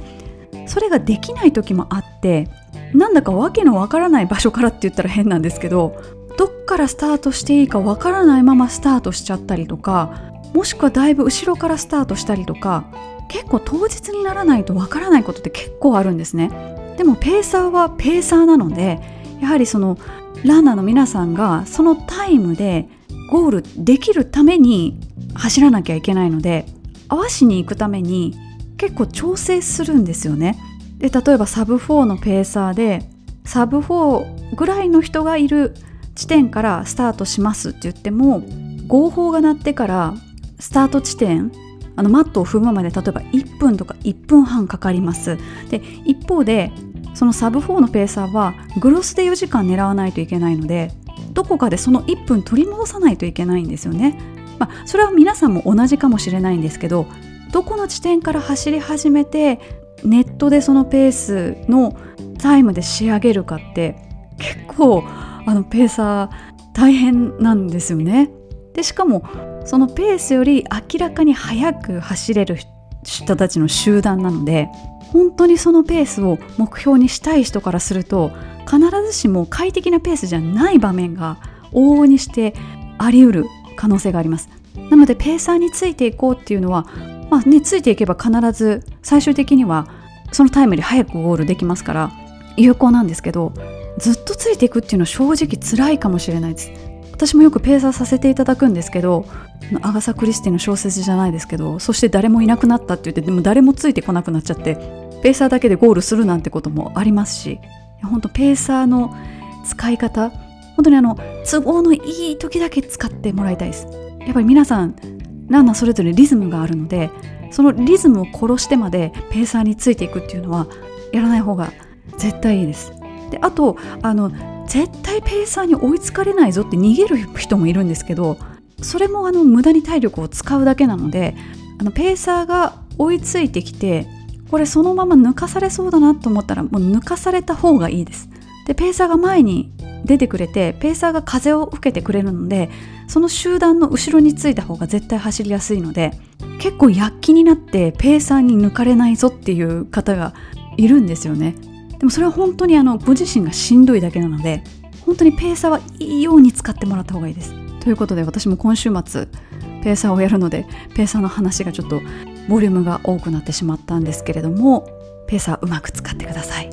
Speaker 1: それができない時もあってなんだかわけのわからない場所からって言ったら変なんですけどどっからスタートしていいかわからないままスタートしちゃったりとかもしくはだいぶ後ろからスタートしたりとか結構当日にならないとわからないことって結構あるんですね。でもペーサーはペーサーなのでやはりそのランナーの皆さんがそのタイムでゴールできるために走らなきゃいけないので合わしに行くために結構調整するんですよね。で例えばサブ4のペーサーでサブ4ぐらいの人がいる地点からスタートしますって言っても合法が鳴ってからスタート地点あのマットを踏むまで例えば1分とか1分半かかります。で一方でそのサブ4のペーサーはグロスで4時間狙わないといけないのでどこかでその1分取り戻さないといけないんですよね、まあ、それは皆さんも同じかもしれないんですけどどこの地点から走り始めてネットでそのペースのタイムで仕上げるかって結構あのペーサー大変なんですよね。でしかもそのペースより明らかに速く走れる人たちの集団なので本当にそのペースを目標にしたい人からすると必ずしも快適なペースじゃない場面が往々にしてあり得る可能性があります。なのでペーサーについていこうっていうのはまあねついていけば必ず最終的にはそのタイムより早くゴールできますから有効なんですけどずっとついていくっていうのは正直辛いかもしれないです。私もよくペーサーさせていただくんですけどアガサ・クリスティの小説じゃないですけどそして誰もいなくなったって言ってでも誰もついてこなくなっちゃってペーサーだけでゴールするなんてこともありますし本当ペーサーの使い方本当にあの都合のいい時だけ使ってもらいたいです。やっぱり皆さんランナーそれぞれリズムがあるのでそのリズムを殺してまでペーサーについていくっていうのはやらない方が絶対いいです。であとあの絶対ペーサーに追いつかれないぞって逃げる人もいるんですけどそれもあの無駄に体力を使うだけなのであのペーサーが追いついてきてこれそのまま抜かされそうだなと思ったらもう抜かされた方がいいです。でペーサーが前に出てくれてペーサーが風を受けてくれるのでその集団の後ろについた方が絶対走りやすいので結構躍起になってペーサーに抜かれないぞっていう方がいるんですよね。でもそれは本当にあのご自身がしんどいだけなので本当にペーサーはいいように使ってもらった方がいいです。ということで私も今週末ペーサーをやるのでペーサーの話がちょっとボリュームが多くなってしまったんですけれどもペーサーうまく使ってください。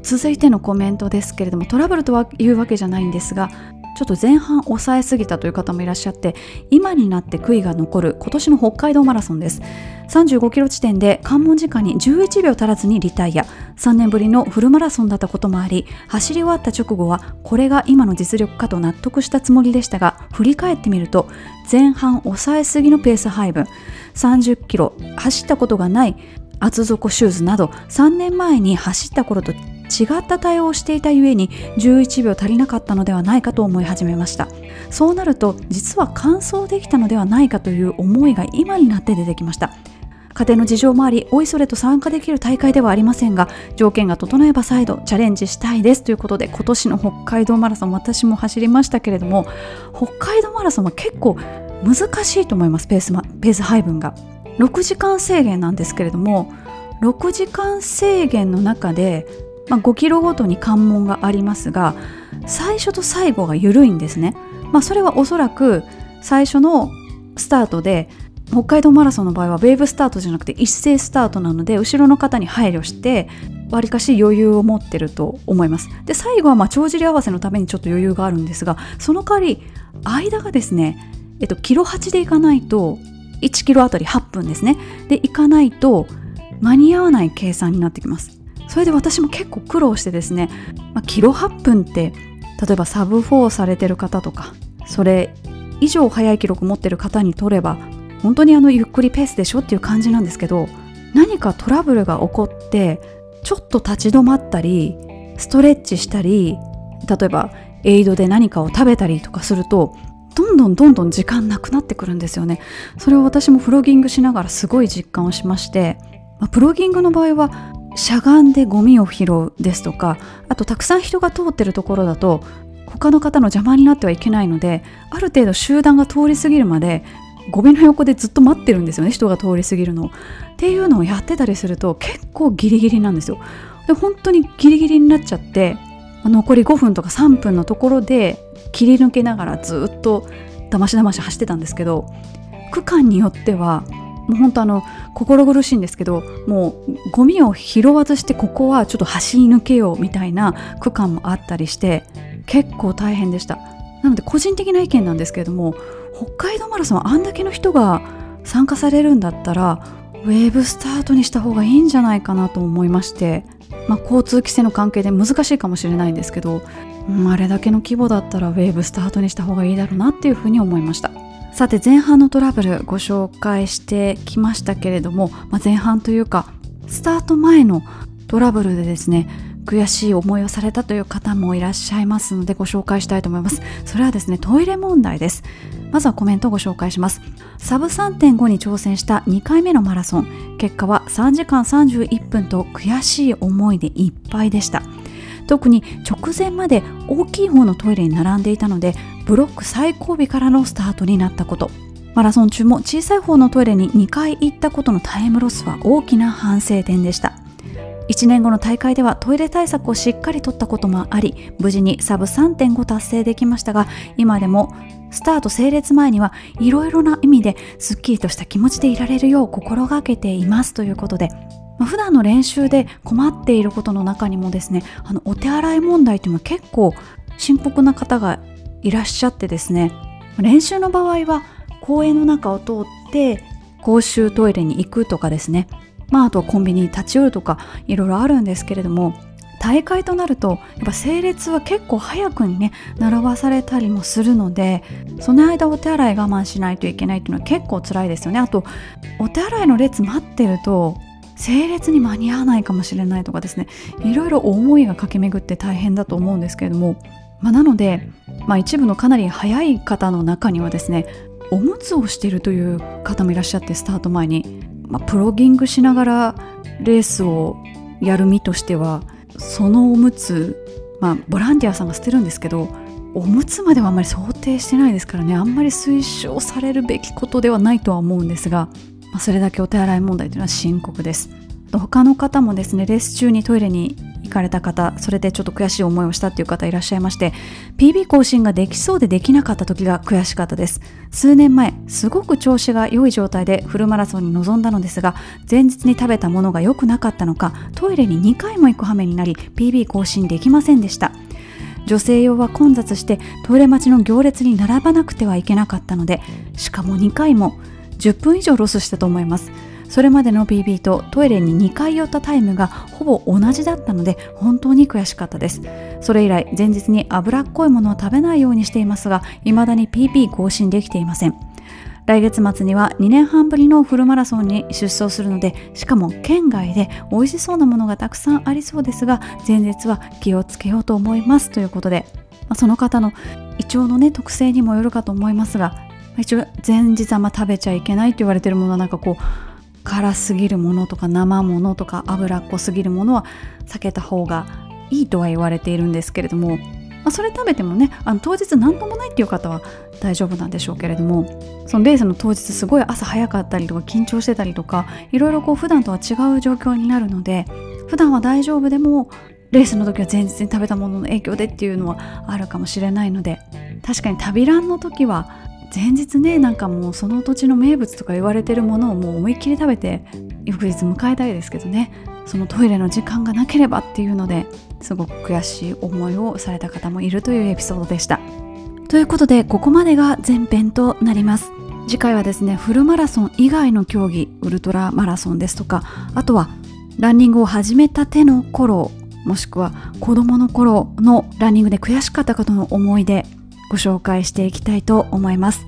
Speaker 1: 続いてのコメントですけれどもトラブルとは言うわけじゃないんですがちょっと前半抑えすぎたという方もいらっしゃって今になって悔いが残る今年の北海道マラソンです。35キロ地点で関門時間に11秒足らずにリタイア。3年ぶりのフルマラソンだったこともあり走り終わった直後はこれが今の実力かと納得したつもりでしたが振り返ってみると前半抑えすぎのペース配分。30キロ走ったことがない厚底シューズなど3年前に走った頃と違った対応をしていたゆえに11秒足りなかったのではないかと思い始めました。そうなると実は完走できたのではないかという思いが今になって出てきました。家庭の事情もありおいそれと参加できる大会ではありませんが条件が整えば再度チャレンジしたいです。ということで今年の北海道マラソン私も走りましたけれども北海道マラソンは結構難しいと思いますペースペース配分が。6時間制限なんですけれども6時間制限の中でまあ、5キロごとに関門がありますが最初と最後が緩いんですね、まあ、それはおそらく最初のスタートで北海道マラソンの場合はウェーブスタートじゃなくて一斉スタートなので後ろの方に配慮してわりかし余裕を持ってると思います。で最後はまあ帳尻合わせのためにちょっと余裕があるんですがその代わり間がですね、えっと、キロ8でいかないと1キロあたり8分ですね。でいかないと間に合わない計算になってきます。それで私も結構苦労してですね、まあ、キロ8分って例えばサブ4されてる方とかそれ以上速い記録持ってる方にとれば本当にあのゆっくりペースでしょっていう感じなんですけど何かトラブルが起こってちょっと立ち止まったりストレッチしたり例えばエイドで何かを食べたりとかするとどんどんどんどん時間なくなってくるんですよね。それを私もフロギングしながらすごい実感をしまして、まあ、プロギングの場合はしゃがんでゴミを拾うですとかあとたくさん人が通ってるところだと他の方の邪魔になってはいけないのである程度集団が通り過ぎるまでゴミの横でずっと待ってるんですよね人が通り過ぎるの。っていうのをやってたりすると結構ギリギリなんですよ。で本当にギリギリになっちゃって残り5分とか3分のところで切り抜けながらずっとだましだまし走ってたんですけど区間によってはもう本当あの心苦しいんですけどもうゴミを拾わずしてここはちょっと走り抜けようみたいな区間もあったりして結構大変でした。なので個人的な意見なんですけれども北海道マラソンあんだけの人が参加されるんだったらウェーブスタートにした方がいいんじゃないかなと思いまして、まあ、交通規制の関係で難しいかもしれないんですけど、うん、あれだけの規模だったらウェーブスタートにした方がいいだろうなっていうふうに思いました。さて前半のトラブルご紹介してきましたけれども、まあ、前半というかスタート前のトラブルでですね悔しい思いをされたという方もいらっしゃいますのでご紹介したいと思います。それはですねトイレ問題です。まずはコメントをご紹介します。サブ3.5に挑戦した2回目のマラソン。結果は3時間31分と悔しい思いでいっぱいでした。特に直前まで大きい方のトイレに並んでいたのでブロック最後尾からのスタートになったこと。マラソン中も小さい方のトイレに2回行ったことのタイムロスは大きな反省点でした。1年後の大会ではトイレ対策をしっかりとったこともあり無事にサブ3.5達成できましたが今でもスタート整列前にはいろいろな意味ですっきりとした気持ちでいられるよう心がけています。ということで普段の練習で困っていることの中にもですねあのお手洗い問題というのは結構深刻な方がいらっしゃってですね練習の場合は公園の中を通って公衆トイレに行くとかですね。まあ、あとコンビニに立ち寄るとかいろいろあるんですけれども大会となるとやっぱ整列は結構早くにね並ばされたりもするのでその間お手洗い我慢しないといけないっていうのは結構辛いですよね。あとお手洗いの列待ってると整列に間に合わないかもしれないとかですね。いろいろ思いが駆け巡って大変だと思うんですけれども、まあ、なので、まあ、一部のかなり早い方の中にはですねおむつをしているという方もいらっしゃってスタート前にまあ、プロギングしながらレースをやる身としてはそのおむつ、まあ、ボランティアさんが捨てるんですけどおむつまではあんまり想定してないですからねあんまり推奨されるべきことではないとは思うんですが、まあ、それだけお手洗い問題というのは深刻です他の方もですねレース中にトイレに行かれた方それでちょっと悔しい思いをしたっていう方いらっしゃいまして PB 更新ができそうでできなかった時が悔しかったです。数年前すごく調子が良い状態でフルマラソンに臨んだのですが前日に食べたものが良くなかったのかトイレに2回も行く羽目になり PB 更新できませんでした。女性用は混雑してトイレ待ちの行列に並ばなくてはいけなかったのでしかも2回も10分以上ロスしたと思います。それまでの PB とトイレに2回寄ったタイムがほぼ同じだったので本当に悔しかったです。それ以来前日に脂っこいものを食べないようにしていますが未だに PB 更新できていません。来月末には2年半ぶりのフルマラソンに出走するのでしかも県外で美味しそうなものがたくさんありそうですが前日は気をつけようと思いますということでその方の胃腸のね特性にもよるかと思いますが一応前日あんま食べちゃいけないと言われてるものはなんかこう辛すぎるものとか生ものとか脂っこすぎるものは避けた方がいいとは言われているんですけれども、まあ、それ食べてもねあの当日何ともないっていう方は大丈夫なんでしょうけれどもそのレースの当日すごい朝早かったりとか緊張してたりとかいろいろこう普段とは違う状況になるので普段は大丈夫でもレースの時は前日に食べたものの影響でっていうのはあるかもしれないので確かに旅ランの時は前日ねなんかもうその土地の名物とか言われてるものをもう思いっきり食べて翌日迎えたいですけどね。そのトイレの時間がなければっていうのですごく悔しい思いをされた方もいるというエピソードでした。ということでここまでが前編となります。次回はですねフルマラソン以外の競技ウルトラマラソンですとかあとはランニングを始めたての頃もしくは子供の頃のランニングで悔しかった方の思い出ご紹介していきたいと思います。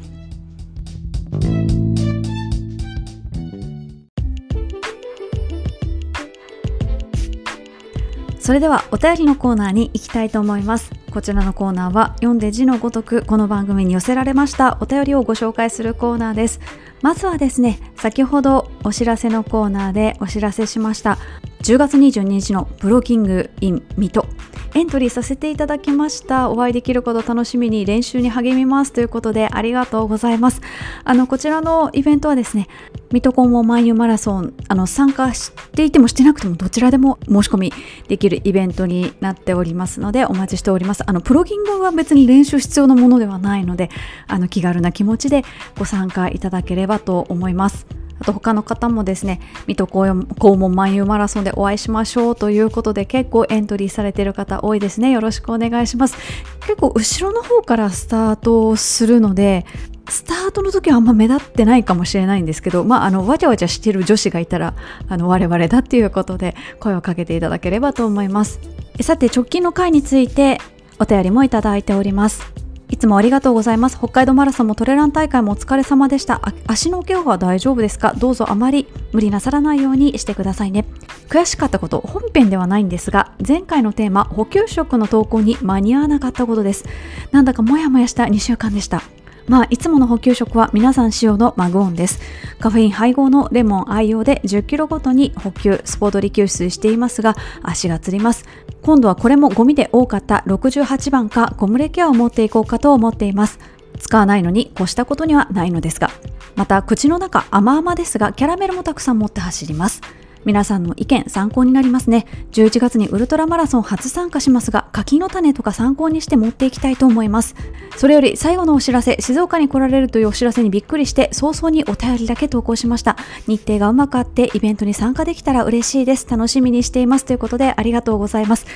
Speaker 1: それではお便りのコーナーに行きたいと思います。こちらのコーナーは読んで字のごとくこの番組に寄せられましたお便りをご紹介するコーナーです。まずはですね先ほどお知らせのコーナーでお知らせしました10月22日のブローキング in 水戸エントリーさせていただきました。お会いできること楽しみに練習に励みますということでありがとうございます。あのこちらのイベントはですね水戸黄門万有マラソンあの参加していてもしてなくてもどちらでも申し込みできるイベントになっておりますのでお待ちしております。あのプロギングは別に練習必要なものではないのであの気軽な気持ちでご参加いただければと思います。あと他の方もですね水戸黄門万有マラソンでお会いしましょうということで結構エントリーされている方多いですねよろしくお願いします結構後ろの方からスタートするのでスタートの時はあんま目立ってないかもしれないんですけど、まあ、あの、わちゃわちゃしてる女子がいたら、あの、我々だっていうことで声をかけていただければと思います。さて、直近の回についてお便りもいただいております。いつもありがとうございます。北海道マラソンもトレラン大会もお疲れ様でした。足の怪我は大丈夫ですか？どうぞあまり無理なさらないようにしてくださいね。悔しかったこと、本編ではないんですが、前回のテーマ、補給食の投稿に間に合わなかったことです。なんだかモヤモヤした2週間でした。まあ、いつもの補給食は皆さん使用のマグオンです。カフェイン配合のレモン愛用で10キロごとに補給、スポートリ吸水していますが、足がつります。今度はこれもゴミで多かった68番かゴムレケアを持っていこうかと思っています。使わないのに越したことにはないのですが。また、口の中甘々ですが、キャラメルもたくさん持って走ります。皆さんの意見参考になりますね。11月にウルトラマラソン初参加しますが、柿の種とか参考にして持っていきたいと思います。それより最後のお知らせ、静岡に来られるというお知らせにびっくりして、早々にお便りだけ投稿しました。日程がうまくあってイベントに参加できたら嬉しいです。楽しみにしています。ということでありがとうございます。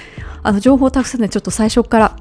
Speaker 1: あの、情報たくさんでちょっと最初から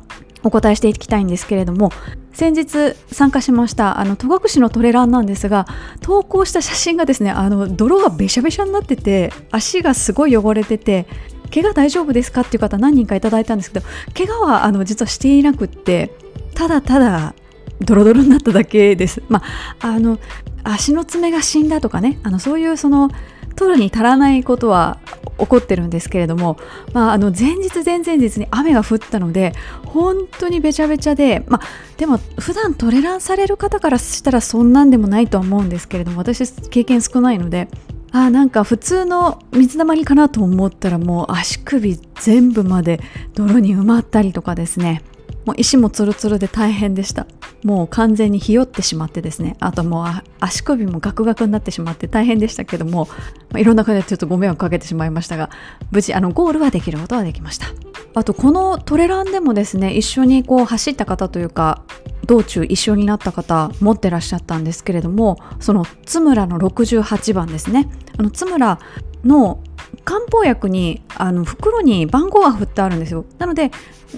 Speaker 1: お答えしていきたいんですけれども先日参加しましたあの戸隠のトレランなんですが投稿した写真がですねあの泥がべしゃべしゃになってて足がすごい汚れてて怪我大丈夫ですかっていう方何人かいただいたんですけど怪我はあの実はしていなくってただただドロドロになっただけです。まあ、あの足の爪が死んだとかねあのそういうその取るに足らないことは起こってるんですけれども、まあ、あの前日前々日に雨が降ったので本当にべちゃべちゃで、まあ、でも普段トレランされる方からしたらそんなんでもないとは思うんですけれども私経験少ないのであなんか普通の水溜りかなと思ったらもう足首全部まで泥に埋まったりとかですね。もう石もツルツルで大変でした。もう完全にひよってしまってですね。あともう足首もガクガクになってしまって大変でしたけども、まあ、いろんな感じでちょっとご迷惑かけてしまいましたが無事あのゴールはできることはできました。あとこのトレランでもですね一緒にこう走った方というか道中一緒になった方持ってらっしゃったんですけれどもその津村の68番ですね。あの津村の漢方薬にあの袋に番号が振ってあるんですよ。なので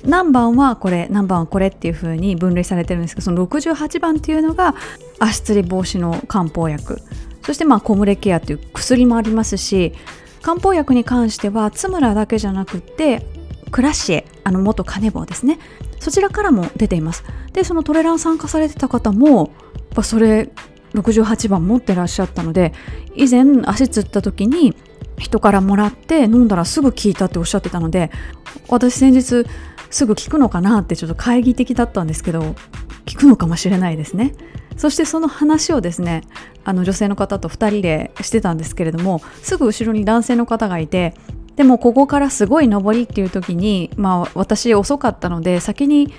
Speaker 1: 何番はこれ何番はこれっていう風に分類されてるんですけどその68番っていうのが足つり防止の漢方薬。そしてまあコムレケアっていう薬もありますし漢方薬に関しては津村だけじゃなくってクラシエあの元カネボウですね。そちらからも出ています。でそのトレラン参加されてた方もそれ68番持ってらっしゃったので以前足つった時に人からもらって飲んだらすぐ効いたっておっしゃってたので私先日すぐ効くのかなってちょっと懐疑的だったんですけど効くのかもしれないですね。そしてその話をですねあの女性の方と2人でしてたんですけれどもすぐ後ろに男性の方がいてでもここからすごい上りっていう時にまあ私遅かったので先に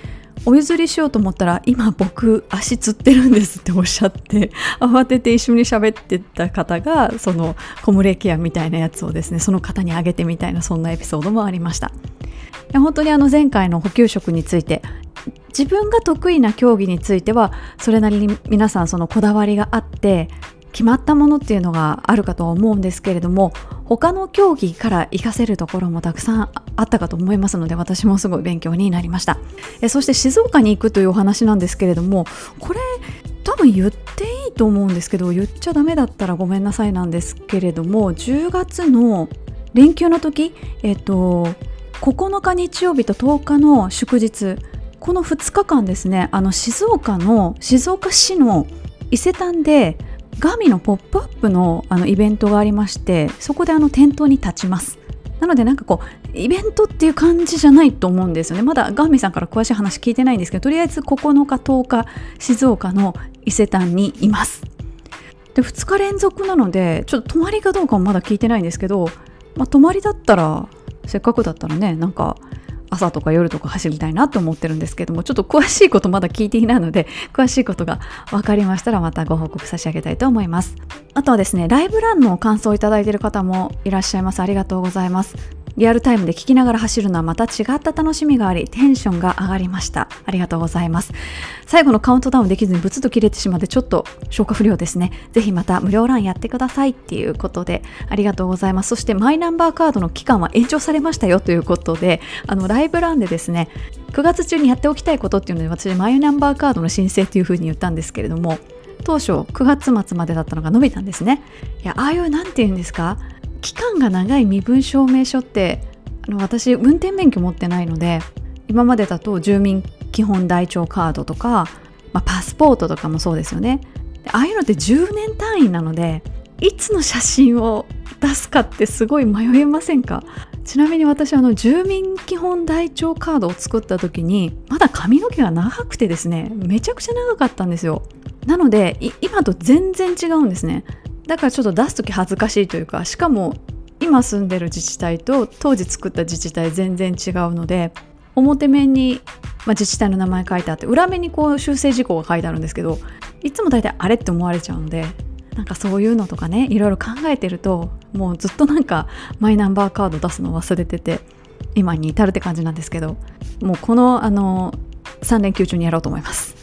Speaker 1: お譲りしようと思ったら今僕足つってるんですっておっしゃって <laughs> 慌てて一緒に喋ってた方がそのコムレケアみたいなやつをですねその方にあげてみたいなそんなエピソードもありました。本当にあの前回の補給食について自分が得意な競技についてはそれなりに皆さんそのこだわりがあって決まったものっていうのがあるかと思うんですけれども他の競技から活かせるところもたくさんあったかと思いますので私もすごい勉強になりました。えそして静岡に行くというお話なんですけれどもこれ多分言っていいと思うんですけど言っちゃダメだったらごめんなさいなんですけれども10月の連休の時えっと9日日曜日と10日の祝日この2日間ですねあの静岡の静岡市の伊勢丹でガーミのポップアップのあのイベントがありましてそこであの店頭に立ちます。なのでなんかこうイベントっていう感じじゃないと思うんですよね。まだガーミさんから詳しい話聞いてないんですけどとりあえず9日10日静岡の伊勢丹にいます。で2日連続なのでちょっと泊まりかどうかもまだ聞いてないんですけど、まあ、泊まりだったらせっかくだったらねなんか朝とか夜とか走りたいなと思ってるんですけどもちょっと詳しいことまだ聞いていないので <laughs> 詳しいことが分かりましたらまたご報告差し上げたいと思います。あとはですねライブランの感想をいただいている方もいらっしゃいます。ありがとうございます。リアルタイムで聞きながら走るのはまた違った楽しみがありテンションが上がりました。ありがとうございます。最後のカウントダウンできずにブツと切れてしまってちょっと消化不良ですね。ぜひまた無料ランやってくださいっていうことでありがとうございます。そしてマイナンバーカードの期間は延長されましたよということであのライブランでですね9月中にやっておきたいことっていうので私マイナンバーカードの申請っていうふうに言ったんですけれども当初9月末までだったのが伸びたんですね。いやああいう何て言うんですか？期間が長い身分証明書ってあの私運転免許持ってないので今までだと住民基本台帳カードとか、まあ、パスポートとかもそうですよね。ああいうのって10年単位なのでいつの写真を出すかってすごい迷いませんか？ちなみに私あの住民基本台帳カードを作った時にまだ髪の毛が長くてですねめちゃくちゃ長かったんですよ。なので今と全然違うんですね。だからちょっと出す時恥ずかしいというかしかも今住んでる自治体と当時作った自治体全然違うので表面に、まあ、自治体の名前書いてあって裏面にこう修正事項が書いてあるんですけどいつも大体あれって思われちゃうのでなんかそういうのとかねいろいろ考えてるともうずっとなんかマイナンバーカード出すの忘れてて今に至るって感じなんですけどもうこのあの3連休中にやろうと思います。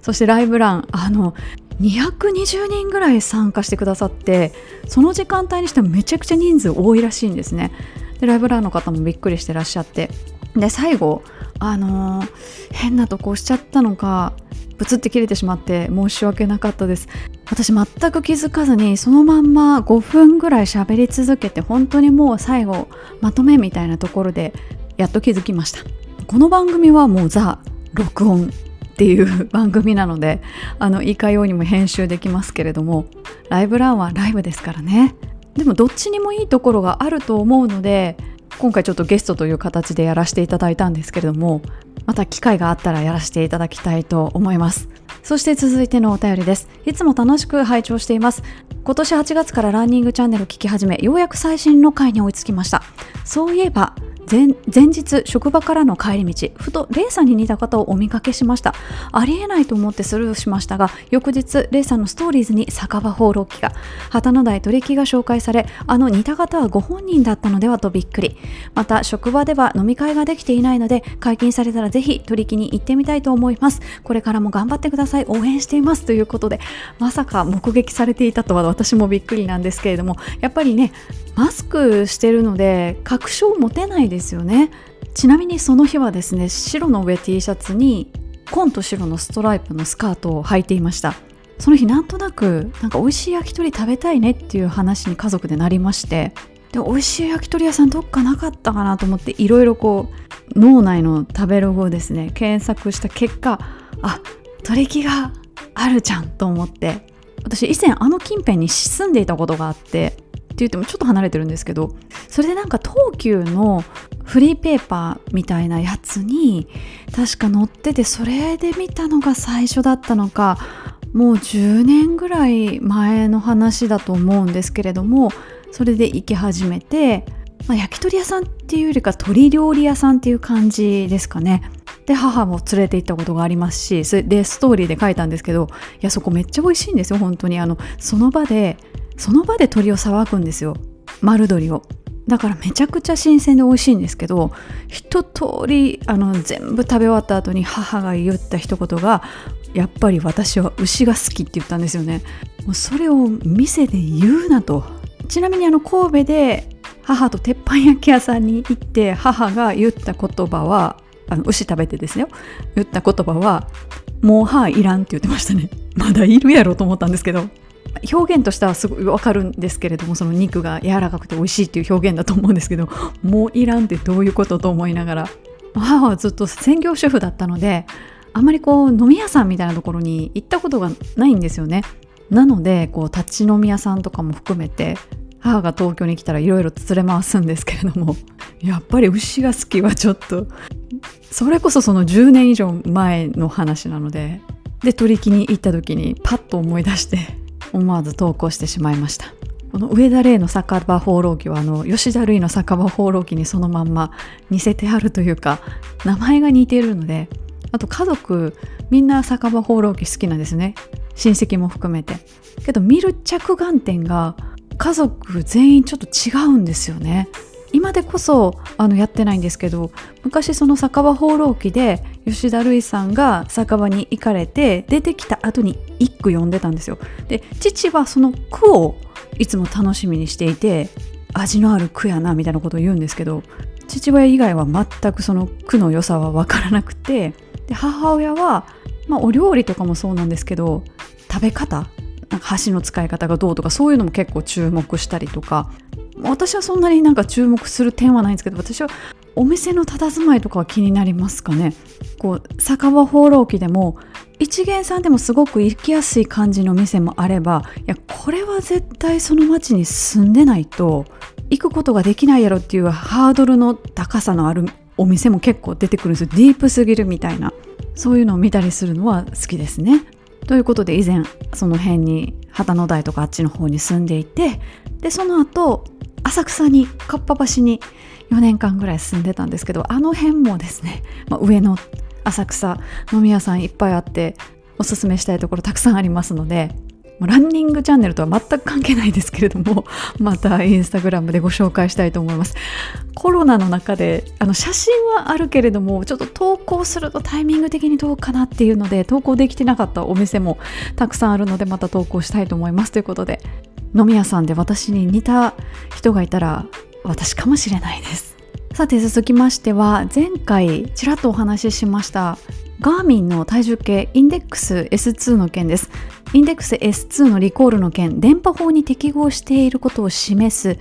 Speaker 1: そしてライブランあの220人ぐらい参加してくださってその時間帯にしてはめちゃくちゃ人数多いらしいんですね。でライブランの方もびっくりしてらっしゃって。で最後あのー、変なとこ押しちゃったのかブツって切れてしまって申し訳なかったです。私全く気づかずにそのまんま5分ぐらい喋り続けて本当にもう最後まとめみたいなところでやっと気づきました。この番組はもうザ録音。っていう番組なのであのいかようにも編集できますけれどもライブランはライブですからね。でもどっちにもいいところがあると思うので今回ちょっとゲストという形でやらせていただいたんですけれどもまた機会があったらやらせていただきたいと思います。そして続いてのお便りです。いつも楽しく拝聴しています。今年8月からランニングチャンネルを聞き始めようやく最新の回に追いつきました。そういえば前日職場からの帰り道ふとレイさんに似た方をお見かけしました。ありえないと思ってスルーしましたが翌日レイさんのストーリーズに酒場放浪記が旗の台取り木が紹介されあの似た方はご本人だったのではとびっくり。また職場では飲み会ができていないので解禁されたらぜひ取り木に行ってみたいと思います。これからも頑張ってください。応援しています。ということでまさか目撃されていたとは私もびっくりなんですけれどもやっぱりねマスクしてるので確証持てないですですよね。ちなみにその日はですね白の上 T シャツに紺と白のストライプのスカートを履いていました。その日なんとなくなんか美味しい焼き鳥食べたいねっていう話に家族でなりましてで美味しい焼き鳥屋さんどっかなかったかなと思っていろいろこう脳内の食べログをですね検索した結果あ取り木があるじゃんと思って。私以前あの近辺に住んでいたことがあってって言ってもちょっと離れてるんですけどそれでなんか東急のフリーペーパーみたいなやつに確か載っててそれで見たのが最初だったのかもう10年ぐらい前の話だと思うんですけれどもそれで行き始めて、まあ、焼き鳥屋さんっていうよりか鶏料理屋さんっていう感じですかね。で母も連れて行ったことがありますしそれでストーリーで書いたんですけどいやそこめっちゃ美味しいんですよ本当に。あのその場でその場で鳥をさばくんですよ。丸鶏を。だからめちゃくちゃ新鮮で美味しいんですけど一通りあの全部食べ終わった後に母が言った一言がやっぱり私は牛が好きって言ったんですよね。もうそれを店で言うなと。ちなみにあの神戸で母と鉄板焼き屋さんに行って母が言った言葉はあの牛食べてですよ。言った言葉はもう歯いらんって言ってましたね。まだいるやろと思ったんですけど。表現としてはすごいわかるんですけれどもその肉が柔らかくて美味しいっていう表現だと思うんですけどもういらんってどういうことと思いながら。<laughs> 母はずっと専業主婦だったのであまりこう飲み屋さんみたいなところに行ったことがないんですよね。なのでこう立ち飲み屋さんとかも含めて母が東京に来たらいろいろ連れ回すんですけれども <laughs> やっぱり牛が好きはちょっと。それこそその10年以上前の話なのでで取り木に行った時にパッと思い出して思わず投稿してしまいました。この上田玲の酒場放浪記はあの吉田類の酒場放浪記にそのまんま似せてあるというか名前が似ているのであと家族みんな酒場放浪記好きなんですね。親戚も含めて。けど見る着眼点が家族全員ちょっと違うんですよね。今でこそあのやってないんですけど昔その酒場放浪記で吉田類さんが酒場に行かれて出てきた後に一句読んでたんですよ。で父はその句をいつも楽しみにしていて味のある句やなみたいなことを言うんですけど父親以外は全くその句の良さは分からなくてで母親は、まあ、お料理とかもそうなんですけど食べ方なんか箸の使い方がどうとかそういうのも結構注目したりとか私はそんなになんか注目する点はないんですけど私はお店の佇まいとかは気になりますかね？こう酒場放浪記でも一元さんでもすごく行きやすい感じの店もあればいやこれは絶対その町に住んでないと行くことができないやろっていうハードルの高さのあるお店も結構出てくるんですよ。ディープすぎるみたいな。そういうのを見たりするのは好きですね。ということで以前その辺に旗の台とかあっちの方に住んでいてでその後浅草にかっぱ橋に4年間ぐらい住んでたんですけどあの辺もですね、まあ、上野浅草飲み屋さんいっぱいあっておすすめしたいところたくさんありますのでランニングチャンネルとは全く関係ないですけれども <laughs> またインスタグラムでご紹介したいと思います。コロナの中であの写真はあるけれどもちょっと投稿するとタイミング的にどうかなっていうので投稿できてなかったお店もたくさんあるのでまた投稿したいと思います。ということで飲み屋さんで私に似た人がいたら私かもしれないです。さて続きましては前回ちらっとお話ししましたガーミンの体重計インデックス S2 の件です。インデックス S2 のリコールの件電波法に適合していることを示す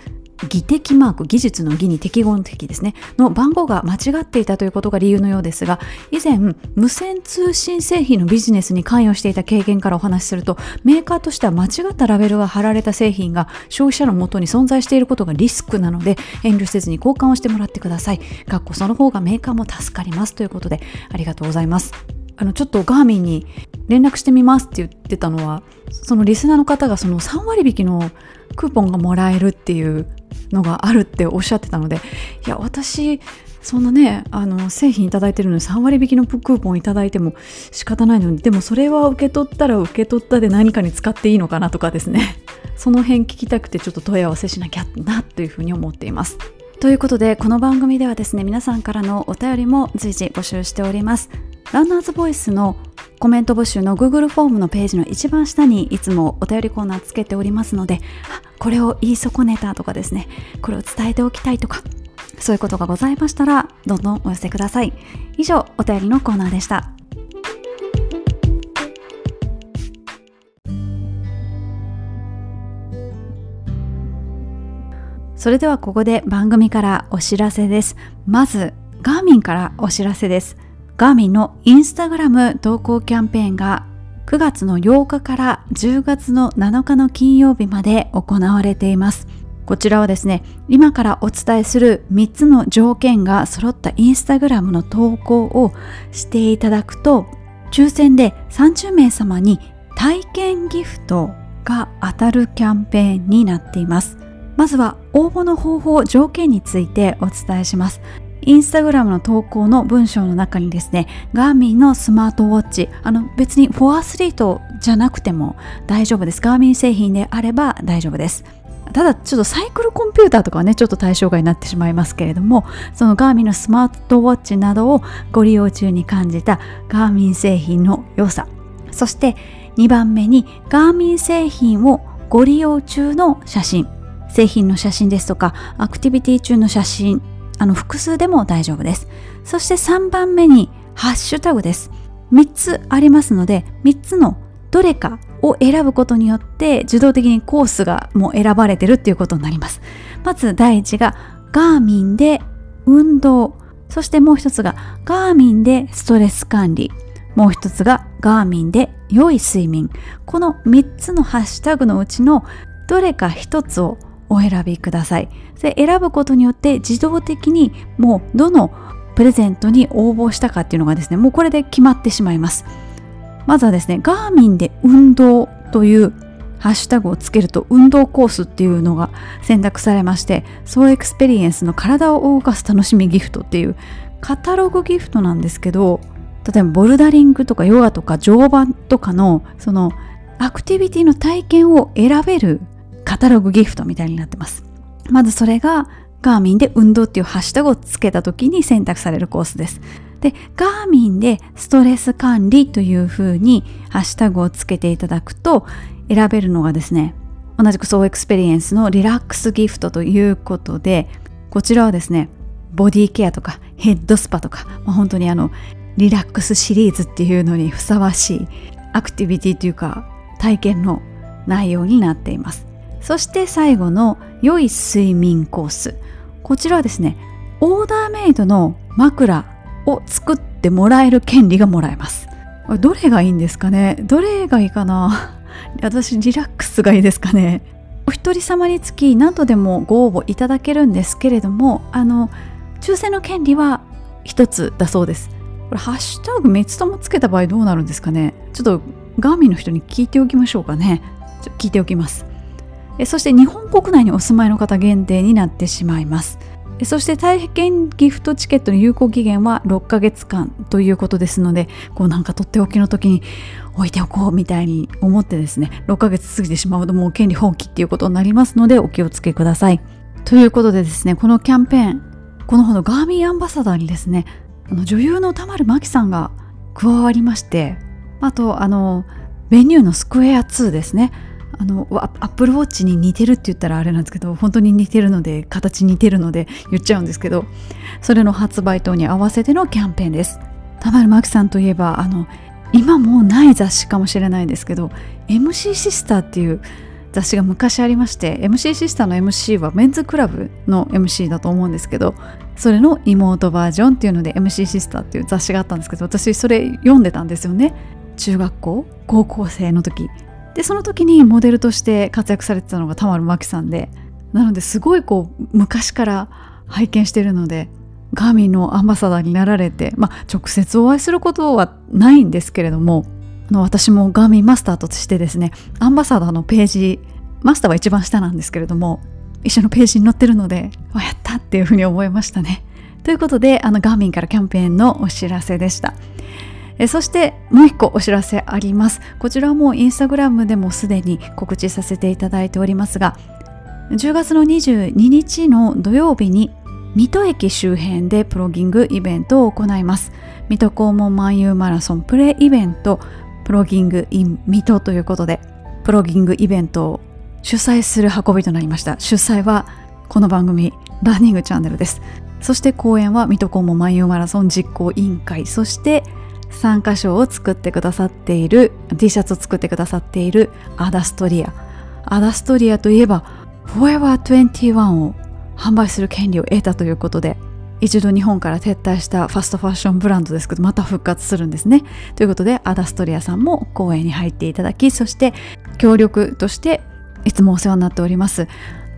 Speaker 1: 技的マーク技術の技に適合の適ですねの番号が間違っていたということが理由のようですが以前無線通信製品のビジネスに関与していた経験からお話しするとメーカーとしては間違ったラベルが貼られた製品が消費者のもとに存在していることがリスクなので遠慮せずに交換をしてもらってください。かっこその方がメーカーも助かりますということでありがとうございます。あのちょっとガーミンに連絡してみますって言ってたのはそのリスナーの方がその3割引きのクーポンがもらえるっていうのがあるっておっしゃってたのでいや私そんなねあの製品頂いてるのに3割引きのクーポン頂いても仕方ないのにでもそれは受け取ったら受け取ったで何かに使っていいのかなとかですね <laughs> その辺聞きたくてちょっと問い合わせしなきゃなというふうに思っています。ということでこの番組ではですね皆さんからのお便りも随時募集しておりますランナーズボイスのコメント募集の Google フォームのページの一番下にいつもお便りコーナーつけておりますのでこれを言い損ねたとかですねこれを伝えておきたいとかそういうことがございましたらどんどんお寄せください。以上お便りのコーナーでした。それではここで番組からお知らせです。まずガーミンからお知らせです。ガーミンのインスタグラム投稿キャンペーンが9月の8日から10月の7日の金曜日まで行われています。こちらはですね、今からお伝えする3つの条件が揃ったインスタグラムの投稿をしていただくと、抽選で30名様に体験ギフトが当たるキャンペーンになっています。まずは応募の方法、条件についてお伝えします。インスタグラムの投稿の文章の中にですね、ガーミンのスマートウォッチ、あの別にフォアアスリートじゃなくても大丈夫です。ガーミン製品であれば大丈夫です。ただちょっとサイクルコンピューターとかはねちょっと対象外になってしまいますけれどもそのガーミンのスマートウォッチなどをご利用中に感じたガーミン製品の良さそして2番目にガーミン製品をご利用中の写真製品の写真ですとかアクティビティ中の写真あの複数でも大丈夫です。そして3番目にハッシュタグです。3つありますので3つのどれかを選ぶことによって自動的にコースがもう選ばれてるっていうことになります。まず第一がガーミンで運動。そしてもう一つがガーミンでストレス管理。もう一つがガーミンで良い睡眠。この3つのハッシュタグのうちのどれか1つをお選びください。で選ぶことによって自動的にもうどのプレゼントに応募したかっていうのがですねもうこれで決まってしまいます。まずはですね Garmin で運動というハッシュタグをつけると運動コースっていうのが選択されまして Sow Experience の体を動かす楽しみギフトっていうカタログギフトなんですけど例えばボルダリングとかヨガとか乗馬とかのそのアクティビティの体験を選べるカタログギフトみたいになってますまずそれが Garmin で運動っていうハッシュタグをつけた時に選択されるコースです。で、 Garmin でストレス管理というふうにハッシュタグをつけていただくと選べるのがですね、同じく Sow Experience のリラックスギフトということで、こちらはですね、ボディケアとかヘッドスパとか、まあ、本当にあの、リラックスシリーズっていうのにふさわしいアクティビティというか体験の内容になっています。そして最後の良い睡眠コース。こちらはですね、オーダーメイドの枕を作ってもらえる権利がもらえます。どれがいいんですかね？どれがいいかな？<laughs> 私リラックスがいいですかね？お一人様につき何度でもご応募いただけるんですけれどもあの抽選の権利は一つだそうです。これハッシュタグ3つともつけた場合どうなるんですかね？ちょっとガーミンの人に聞いておきましょうかね。ちょ聞いておきます。そして日本国内にお住まいの方限定になってしまいます。そして体験ギフトチケットの有効期限は6ヶ月間ということですのでこうなんかとっておきの時に置いておこうみたいに思ってですね6ヶ月過ぎてしまうともう権利放棄っていうことになりますのでお気をつけください。ということでですねこのキャンペーンこのほどガーミンアンバサダーにですねあの女優の田丸真紀さんが加わりましてあとあのベニューのスクエア2ですね。あのアップルウォッチに似てるって言ったらあれなんですけど本当に似てるので形似てるので言っちゃうんですけどそれの発売等に合わせてのキャンペーンです。田丸真紀さんといえばあの今もうない雑誌かもしれないですけど MC シスターっていう雑誌が昔ありまして MC シスターの MC はメンズクラブの MC だと思うんですけどそれの妹バージョンっていうので MC シスターっていう雑誌があったんですけど私それ読んでたんですよね。中学校高校生の時。でその時にモデルとして活躍されてたのが田丸真紀さんでなのですごいこう昔から拝見してるのでガーミンのアンバサダーになられて、まあ、直接お会いすることはないんですけれどもあの私もガーミンマスターとしてですねアンバサダーのページマスターは一番下なんですけれども一緒のページに載ってるのでやったっていうふうに思いましたね。ということであのガーミンからキャンペーンのお知らせでした。えそしてもう一個お知らせあります。こちらもインスタグラムでもすでに告知させていただいておりますが10月の22日の土曜日に水戸駅周辺でプロギングイベントを行います。水戸黄門万有マラソンプレイイベントプロギングイン水戸ということでプロギングイベントを主催する運びとなりました。主催はこの番組ランニングチャンネルです。そして公演は水戸黄門万有マラソン実行委員会。そして参加賞を作ってくださっている T シャツを作ってくださっているアダストリア。アダストリアといえば Forever21 を販売する権利を得たということで一度日本から撤退したファストファッションブランドですけどまた復活するんですね。ということでアダストリアさんも公演に入っていただきそして協力としていつもお世話になっております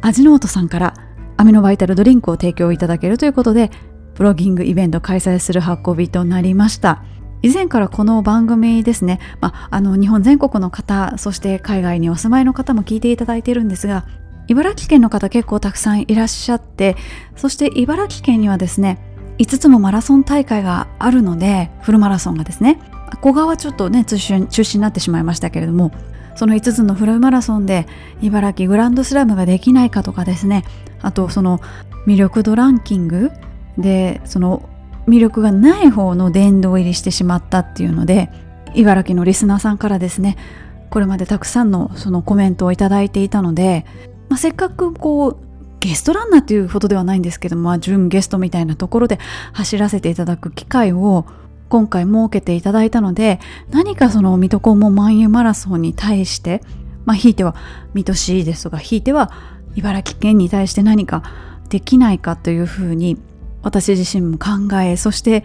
Speaker 1: 味の素さんからアミノバイタルドリンクを提供いただけるということでプロギングイベント開催する運びとなりました。以前からこの番組ですね、まあ、あの日本全国の方そして海外にお住まいの方も聞いていただいているんですが茨城県の方結構たくさんいらっしゃってそして茨城県にはですね5つもマラソン大会があるのでフルマラソンがですね古賀はちょっとね中止中止になってしまいましたけれどもその5つのフルマラソンで茨城グランドスラムができないかとかですねあとその魅力度ランキングでその魅力がない方の殿堂入りしてしまったっていうので茨城のリスナーさんからですねこれまでたくさんのそのコメントをいいていたので、まあ、せっかくこうゲストランナーっていうほどではないんですけども、まあ、準ゲストみたいなところで走らせていただく機会を今回設けていただいたので何かその水戸黄門万有マラソンに対してまあひいては水戸市ですとかひいては茨城県に対して何かできないかというふうに私自身も考えそして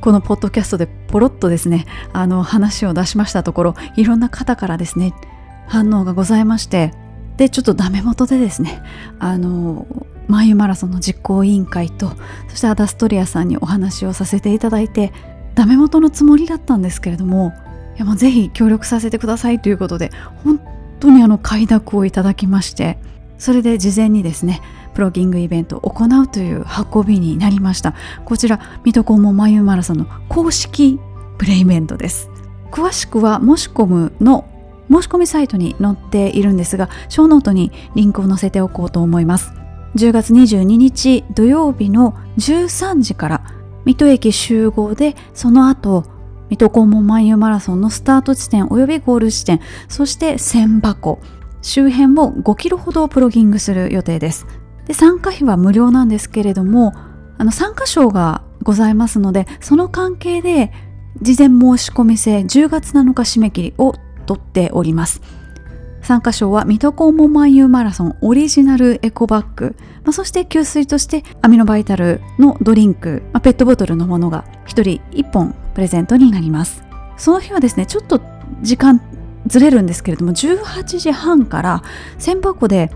Speaker 1: このポッドキャストでポロッとですねあの話を出しましたところいろんな方からですね反応がございましてでちょっとダメ元でですねあのマユマラソンの実行委員会とそしてアダストリアさんにお話をさせていただいてダメ元のつもりだったんですけれどもいやもうぜひ協力させてくださいということで本当にあの快諾をいただきましてそれで事前にですねプロギングイベントを行うという運びになりました。こちら水戸黄門眉マラソンの公式プレイベントです。詳しくは申し込むの申し込みサイトに載っているんですがショーノートにリンクを載せておこうと思います。10月22日土曜日の13時から水戸駅集合でその後水戸黄門万有マラソンのスタート地点及びゴール地点そして千箱周辺を5キロほどプロギングする予定です。で参加費は無料なんですけれどもあの参加賞がございますのでその関係で事前申し込み制10月7日締め切りを取っております。参加賞は水戸黄門万有マラソンオリジナルエコバッグ、まあ、そして給水としてアミノバイタルのドリンク、まあ、ペットボトルのものが1人1本プレゼントになります。その日はですねちょっと時間ずれるんですけれども18時半から千箱で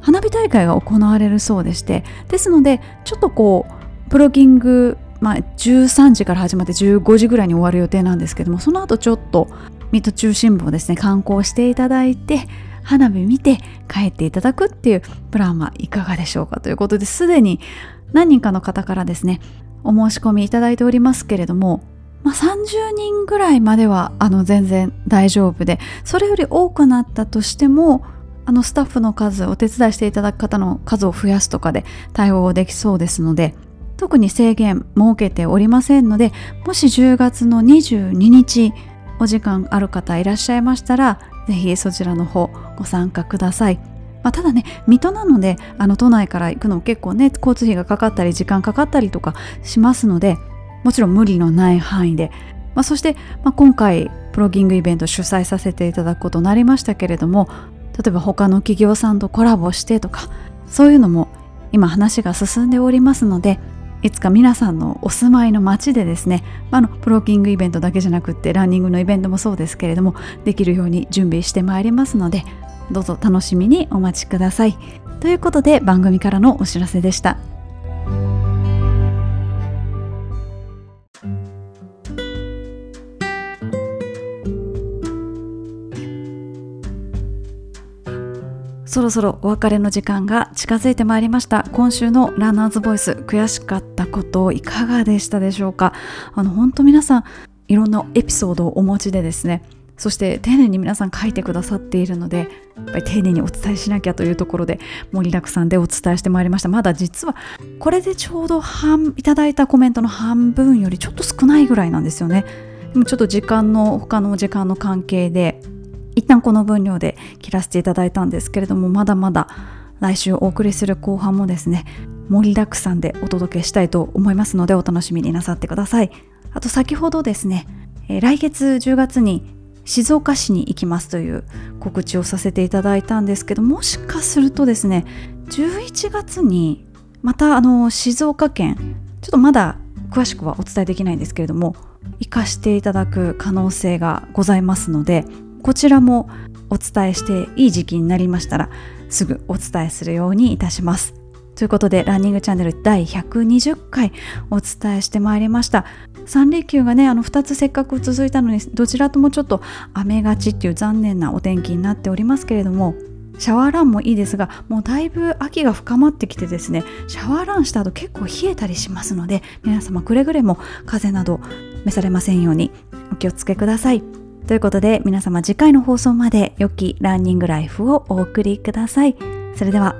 Speaker 1: 花火大会が行われるそうでしてですのでちょっとこうプロギングまあ、13時から始まって15時ぐらいに終わる予定なんですけどもその後ちょっと水戸中心部をですね観光していただいて花火見て帰っていただくっていうプランはいかがでしょうかということですでに何人かの方からですねお申し込みいただいておりますけれども、まあ、30人ぐらいまではあの全然大丈夫でそれより多くなったとしてもあのスタッフの数お手伝いしていただく方の数を増やすとかで対応できそうですので特に制限設けておりませんのでもし10月の22日お時間ある方いらっしゃいましたらぜひそちらの方ご参加ください、まあ、ただね水戸なのであの都内から行くの結構ね交通費がかかったり時間かかったりとかしますのでもちろん無理のない範囲で、まあ、そして、まあ、今回プロギングイベント主催させていただくことになりましたけれども例えば他の企業さんとコラボしてとかそういうのも今話が進んでおりますのでいつか皆さんのお住まいの街でですね、あのプロキングイベントだけじゃなくってランニングのイベントもそうですけれどもできるように準備してまいりますのでどうぞ楽しみにお待ちください。ということで番組からのお知らせでした。そろそろお別れの時間が近づいてまいりました。今週のランナーズボイス悔しかったこといかがでしたでしょうか？あの本当皆さんいろんなエピソードをお持ちでですねそして丁寧に皆さん書いてくださっているのでやっぱり丁寧にお伝えしなきゃというところで盛りだくさんでお伝えしてまいりました。まだ実はこれでちょうど半いただいたコメントの半分よりちょっと少ないぐらいなんですよね。でもちょっと時間の他の時間の関係で一旦この分量で切らせていただいたんですけれどもまだまだ来週お送りする後半もですね盛りだくさんでお届けしたいと思いますのでお楽しみになさってください。あと先ほどですね、来月10月に静岡市に行きますという告知をさせていただいたんですけどもしかするとですね11月にまたあの静岡県ちょっとまだ詳しくはお伝えできないんですけれども行かしていただく可能性がございますのでこちらもお伝えしていい時期になりましたらすぐお伝えするようにいたします。ということでランニングチャンネル第120回お伝えしてまいりました3連休がねあの2つせっかく続いたのにどちらともちょっと雨がちっていう残念なお天気になっておりますけれどもシャワーランもいいですがもうだいぶ秋が深まってきてですねシャワーランした後結構冷えたりしますので皆様くれぐれも風邪など召されませんようにお気をつけください。ということで皆様次回の放送まで良きランニングライフをお送りください。それでは。